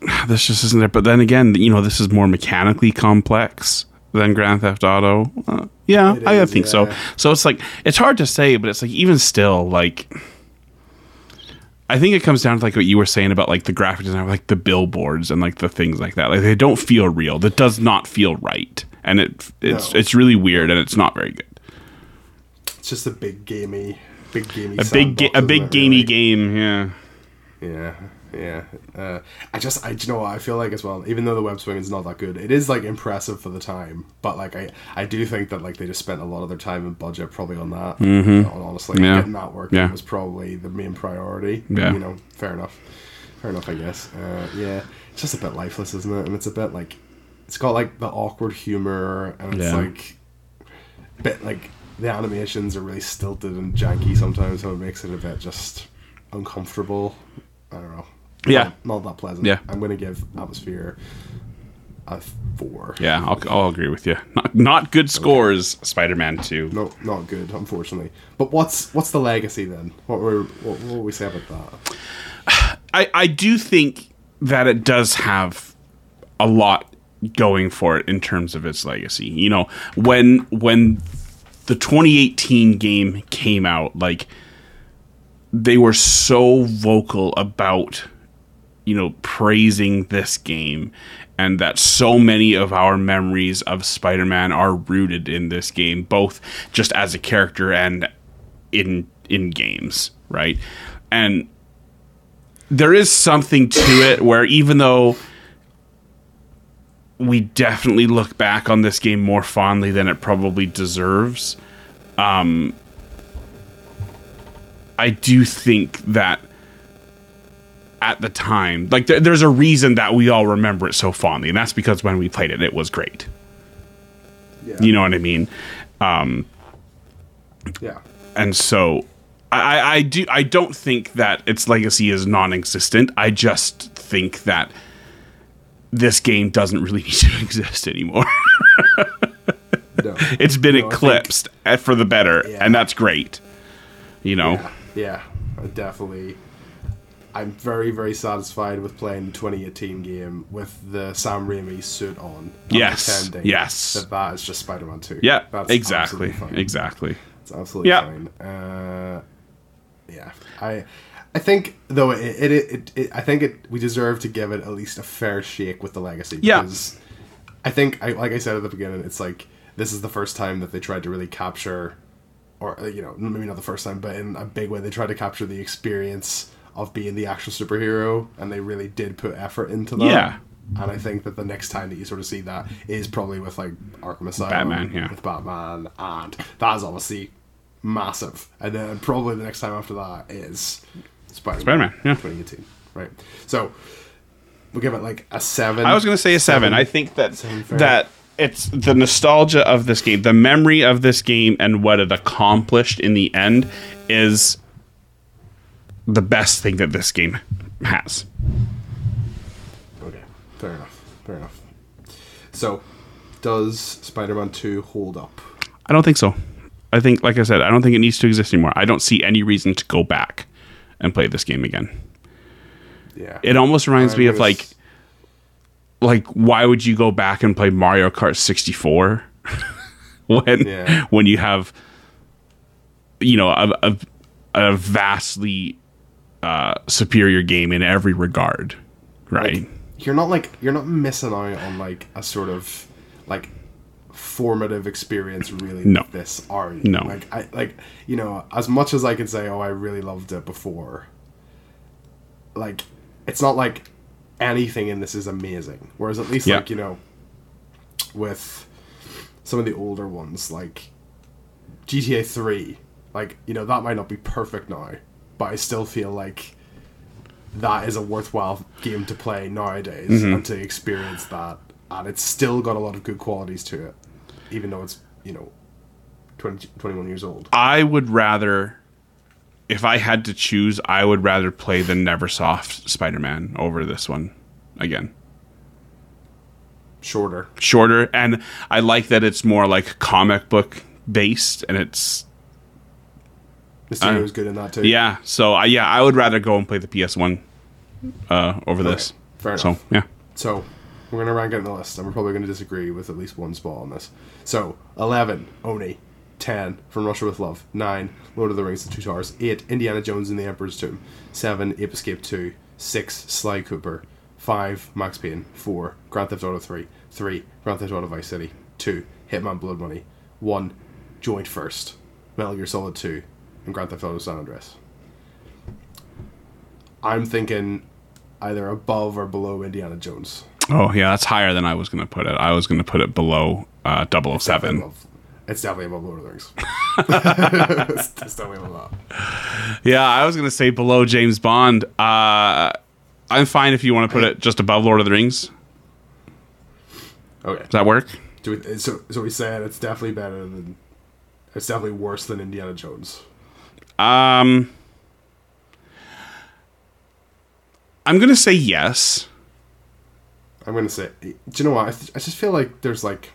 this just isn't there. But then again, you know, this is more mechanically complex than Grand Theft Auto. Uh, yeah, It I think so. yeah. So it's like it's hard to say, but it's like even still, like I think it comes down to like what you were saying about like the graphic design, like the billboards and like the things like that. Like they don't feel real. That does not feel right, and it it's No. it's really weird and it's not very good. It's just a big gamey, big gamey. A big ga- a big gamey really? game. Yeah. Yeah, yeah. Uh, I just, I, you know what? I feel like as well. Even though the web swing is not that good, it is like impressive for the time. But like, I, I do think that like they just spent a lot of their time and budget probably on that. Mm-hmm. Honestly, Yeah. getting that working Yeah. was probably the main priority. Yeah. You know, fair enough. Fair enough, I guess. Uh, yeah, it's just a bit lifeless, isn't it? And it's a bit like, it's got like the awkward humor, and it's Yeah. like, bit like the animations are really stilted and janky sometimes, so it makes it a bit just uncomfortable. I don't know. Yeah. Not, not that pleasant. Yeah. I'm going to give Atmosphere a four. Yeah, I'll, I'll agree with you. Not, not good scores. Spider-Man Two. No, not good, unfortunately. But what's what's the legacy then? What were what, what will we say about that? I, I do think that it does have a lot going for it in terms of its legacy. You know, when when the 2018 game came out, like they were so vocal about you know praising this game and that so many of our memories of Spider-Man are rooted in this game both just as a character and in in games, right? And there is something to it where even though we definitely look back on this game more fondly than it probably deserves, um, I do think that at the time, like there, there's a reason that we all remember it so fondly, and that's because when we played it, it was great. Yeah. You know what I mean? Um, Yeah. and so I, I- I do I don't think that its legacy is non-existent. I just think that this game doesn't really need to exist anymore. No. it's been No, think- eclipsed uh, for the better, Yeah. and that's great. You know, Yeah, yeah, definitely. I'm very, very satisfied with playing the 2018 game with the Sam Raimi suit on. Yes, yes. That that is just Spider-Man 2. yeah, That's exactly, fine. exactly. It's absolutely Yeah. fine. Uh, yeah, I, I think though it, it, it, it, I think it we deserve to give it at least a fair shake with the legacy. Yeah. Because I think, I like I said at the beginning, it's like this is the first time that they tried to really capture, or uh, you know, maybe not the first time, but in a big way, they tried to capture the experience of being the actual superhero, and they really did put effort into that. Yeah. And I think that the next time that you sort of see that is probably with like Arkham Asylum, Batman, yeah. with Batman, and that is obviously massive. And then probably the next time after that is Spider-Man, Spider-Man, yeah. 2018, right? So we'll give it like a seven. I was going to say a seven. I think that Seven, that it's the nostalgia of this game, the memory of this game, and what it accomplished in the end is the best thing that this game has. Okay, fair enough. Fair enough. So, does Spider-Man Two hold up? I don't think so. I think, like I said, I don't think it needs to exist anymore. I don't see any reason to go back and play this game again. Yeah. It almost reminds me of like, like why would you go back and play Mario Kart 64 when Yeah. when you have you know a a, a vastly uh, superior game in every regard, right? you're not like you're not missing out on like a sort of like formative experience really No. with this are you? No. like i like you know as much as i can say oh i really loved it before like it's not like anything in this is amazing whereas at least Yeah. like you know with some of the older ones like gta 3 like you know that might not be perfect now but i still feel like that is a worthwhile game to play nowadays Mm-hmm. and to experience that and it's still got a lot of good qualities to it even though it's you know 20, 21 years old I would rather, if I had to choose, I would rather play the NeverSoft Spider-Man over this one again. shorter Shorter, and I like that it's more like comic book based, and it's Mysterio Uh, is good in that too yeah. So I yeah, I would rather go and play the PS One uh, over this. fair enough. So yeah, so we're gonna rank it in the list and we're probably gonna disagree with at least one spot on this. So 11 oni. 10 from russia with love. 9 lord of the rings the two towers. 8 indiana jones and the emperor's tomb. 7 ape escape 2 6 sly cooper. 5 max payne. 4 grand theft auto 3 3 grand theft auto vice city. 2 hitman blood money. 1 joint first. Metal gear solid 2 and grand theft auto san andreas. I'm thinking either above or below indiana jones oh yeah, that's higher than I was going to put it. I was going to put it below uh, 007. it's definitely above Lord of the Rings. it's, it's definitely above. Yeah, I was going to say below James Bond. Uh, I'm fine if you want to put it just above Lord of the Rings. Okay. Does that work? Do we, so, so we said it's definitely better than. It's definitely worse than Indiana Jones. Um, I'm going to say yes. I'm gonna say. Do you know what? I, th- I just feel like there's like.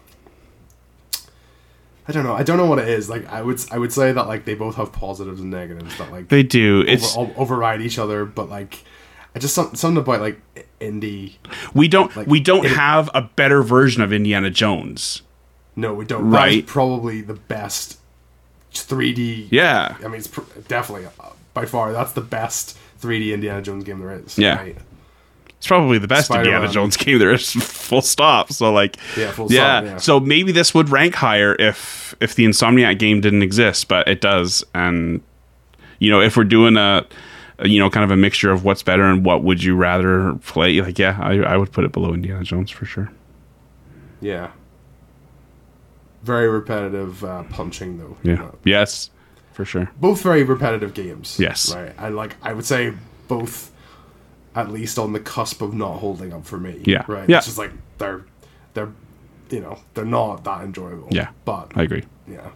I don't know. I don't know what it is. Like I would, I would say that like they both have positives and negatives that like They do. over, It's override each other. But like, I just some, something about like indie. we don't like, we don't it- have a better version of Indiana Jones. No, we don't. That is Right. probably the best 3D. Yeah. I mean, it's pr- definitely uh, by far that's the best 3D Indiana Jones game there is. Yeah. right? It's probably the best Spider-Man. Indiana Jones game there is. Full stop. So like, Yeah, full yeah. stop, yeah. So maybe this would rank higher if if the Insomniac game didn't exist, but it does. And you know, if we're doing a, a, you know kind of a mixture of what's better and what would you rather play, like yeah, I, I would put it below Indiana Jones for sure. Yeah. Very repetitive uh, punching though. Yeah. Uh, Yes, for sure. both very repetitive games. Yes. Right. I like I would say both at least on the cusp of not holding up for me. Yeah. Right. Yeah. It's just like they're they're you know, they're not that enjoyable. Yeah. But I agree. yeah.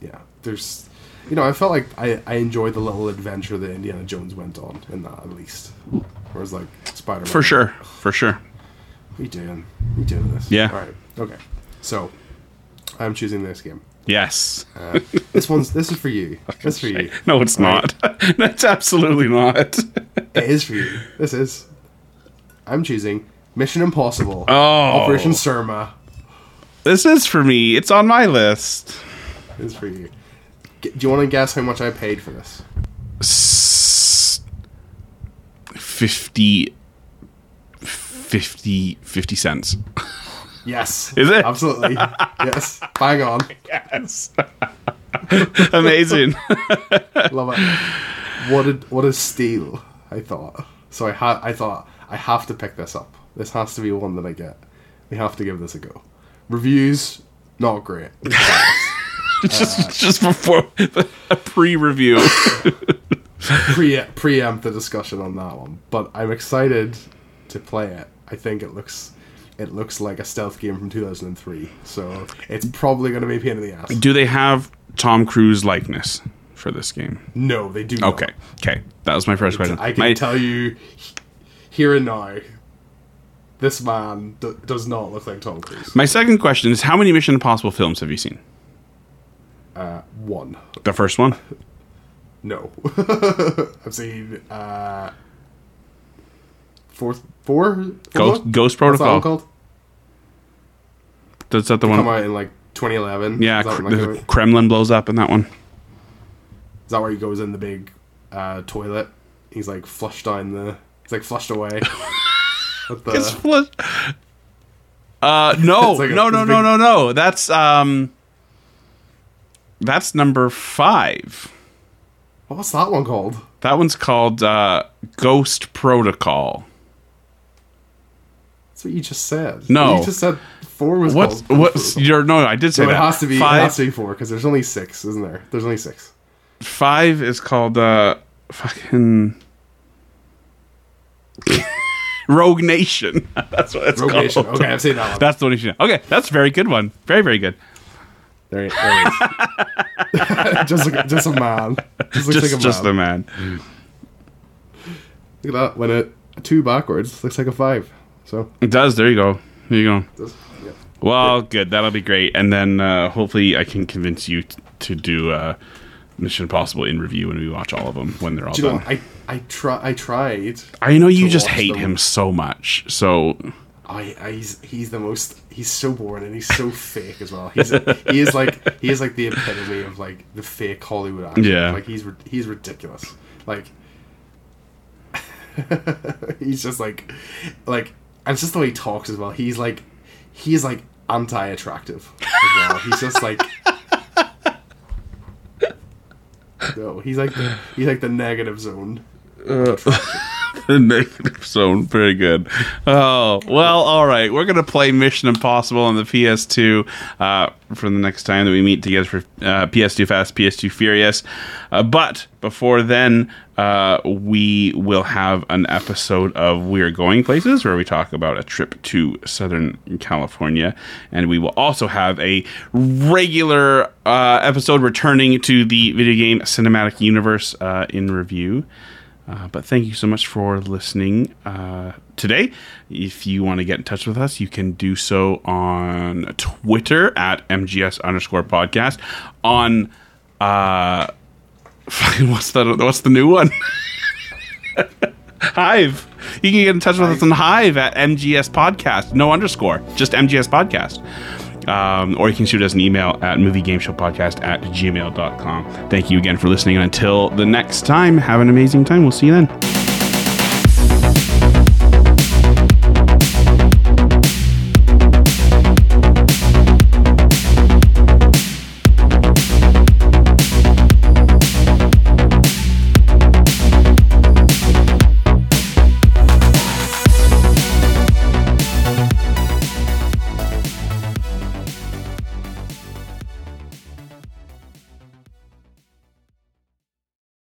Yeah. There's you know, I felt like I, I enjoyed the little adventure that Indiana Jones went on in that at least. Whereas like Spider Man For sure. For sure. We doing we doing this. Yeah. Alright. Okay. So I'm choosing this game. Yes. Uh, this one's this is for you. This is for you. No, it's Alright. not. That's absolutely not. It is for you. This is. I'm choosing Mission Impossible. Oh. Operation Surma this is for me. It's on my list. is for you. G- Do you want to guess how much I paid for this? S- 50 50 50 cents. Yes. Is it? Absolutely. yes. Bang on. Yes. Amazing. Love it. What a what a steal! I thought. So I had I thought I have to pick this up. This has to be one that I get. We have to give this a go. Reviews not great. Uh, just just before a pre-review. Pre preempt the discussion on that one, but I'm excited to play it. I think it looks it looks like a stealth game from 2003, so it's probably going to be a pain in the ass. Do they have Tom Cruise likeness for this game? No, they do. Not. Okay. Okay. That was my first question. I can My- tell you here and now, this man d- does not look like Tom Cruise. My second question is how many Mission Impossible films have you seen? Uh, one. The first one? No. I've seen uh, fourth, four? Ghost, Four? Ghost What's that one Protocol. called? Is that the Come one? out in like 2011. Yeah, Is that, Kr- when that came the? Kremlin blows up in that one. Is that where he goes in the big uh, toilet? He's like flushed down the. He's like flushed away. The- It's flush. Uh, no, It's like a- no, no, no, big- no, no. That's um, that's number five. what's that one called? That one's called uh, Ghost Protocol. That's what you just said. No. You just said four was What's called. what's your no? I did say So it has to be. It five. has to be four because there's only six, isn't there? There's only six. Five is called uh, fucking Rogue Nation. that's what it's Rogue called. Nation. Okay, I've seen that one. That's the one you should. Okay, that's a very good one. Very very good. There, there it is. just, like, just a man. Just Just like a just man. the man. Look at that. When it two backwards looks like a five. So It does. There you go. There you go. yeah. Well, good. That'll be great. And then uh, hopefully I can convince you t- to do uh, Mission Impossible in review when we watch all of them when they're all Do done. I I try I tried. I know you just hate them. him so much. So I, I he's he's the most he's so boring and he's so fake as well. He's he is like he is like the epitome of like the fake Hollywood actor. Yeah. like he's he's ridiculous. Like he's just like like and it's just the way he talks as well. He's like he's like anti-attractive as well. He's just like no, he's like the, he's like the negative zone. Uh, the negative zone. Very good. Oh well, all right. We're gonna play Mission Impossible on the PS2 uh, for the next time that we meet together for uh, PS2 Fast, PS2 Furious. Uh, but before then, uh, we will have an episode of We're Going Places where we talk about a trip to Southern California, and we will also have a regular uh, episode returning to the video game cinematic universe uh, in review. Uh, but thank you so much for listening uh, today. If you want to get in touch with us, you can do so on Twitter at MGS underscore podcast. On uh, what's the what's the new one? Hive. You can get in touch with us on Hive at MGS Podcast. No underscore, just MGS Podcast. Um, or you can shoot us an email at moviegameshowpodcast at gmail.com. Thank you again for listening. And until the next time, have an amazing time. We'll see you then.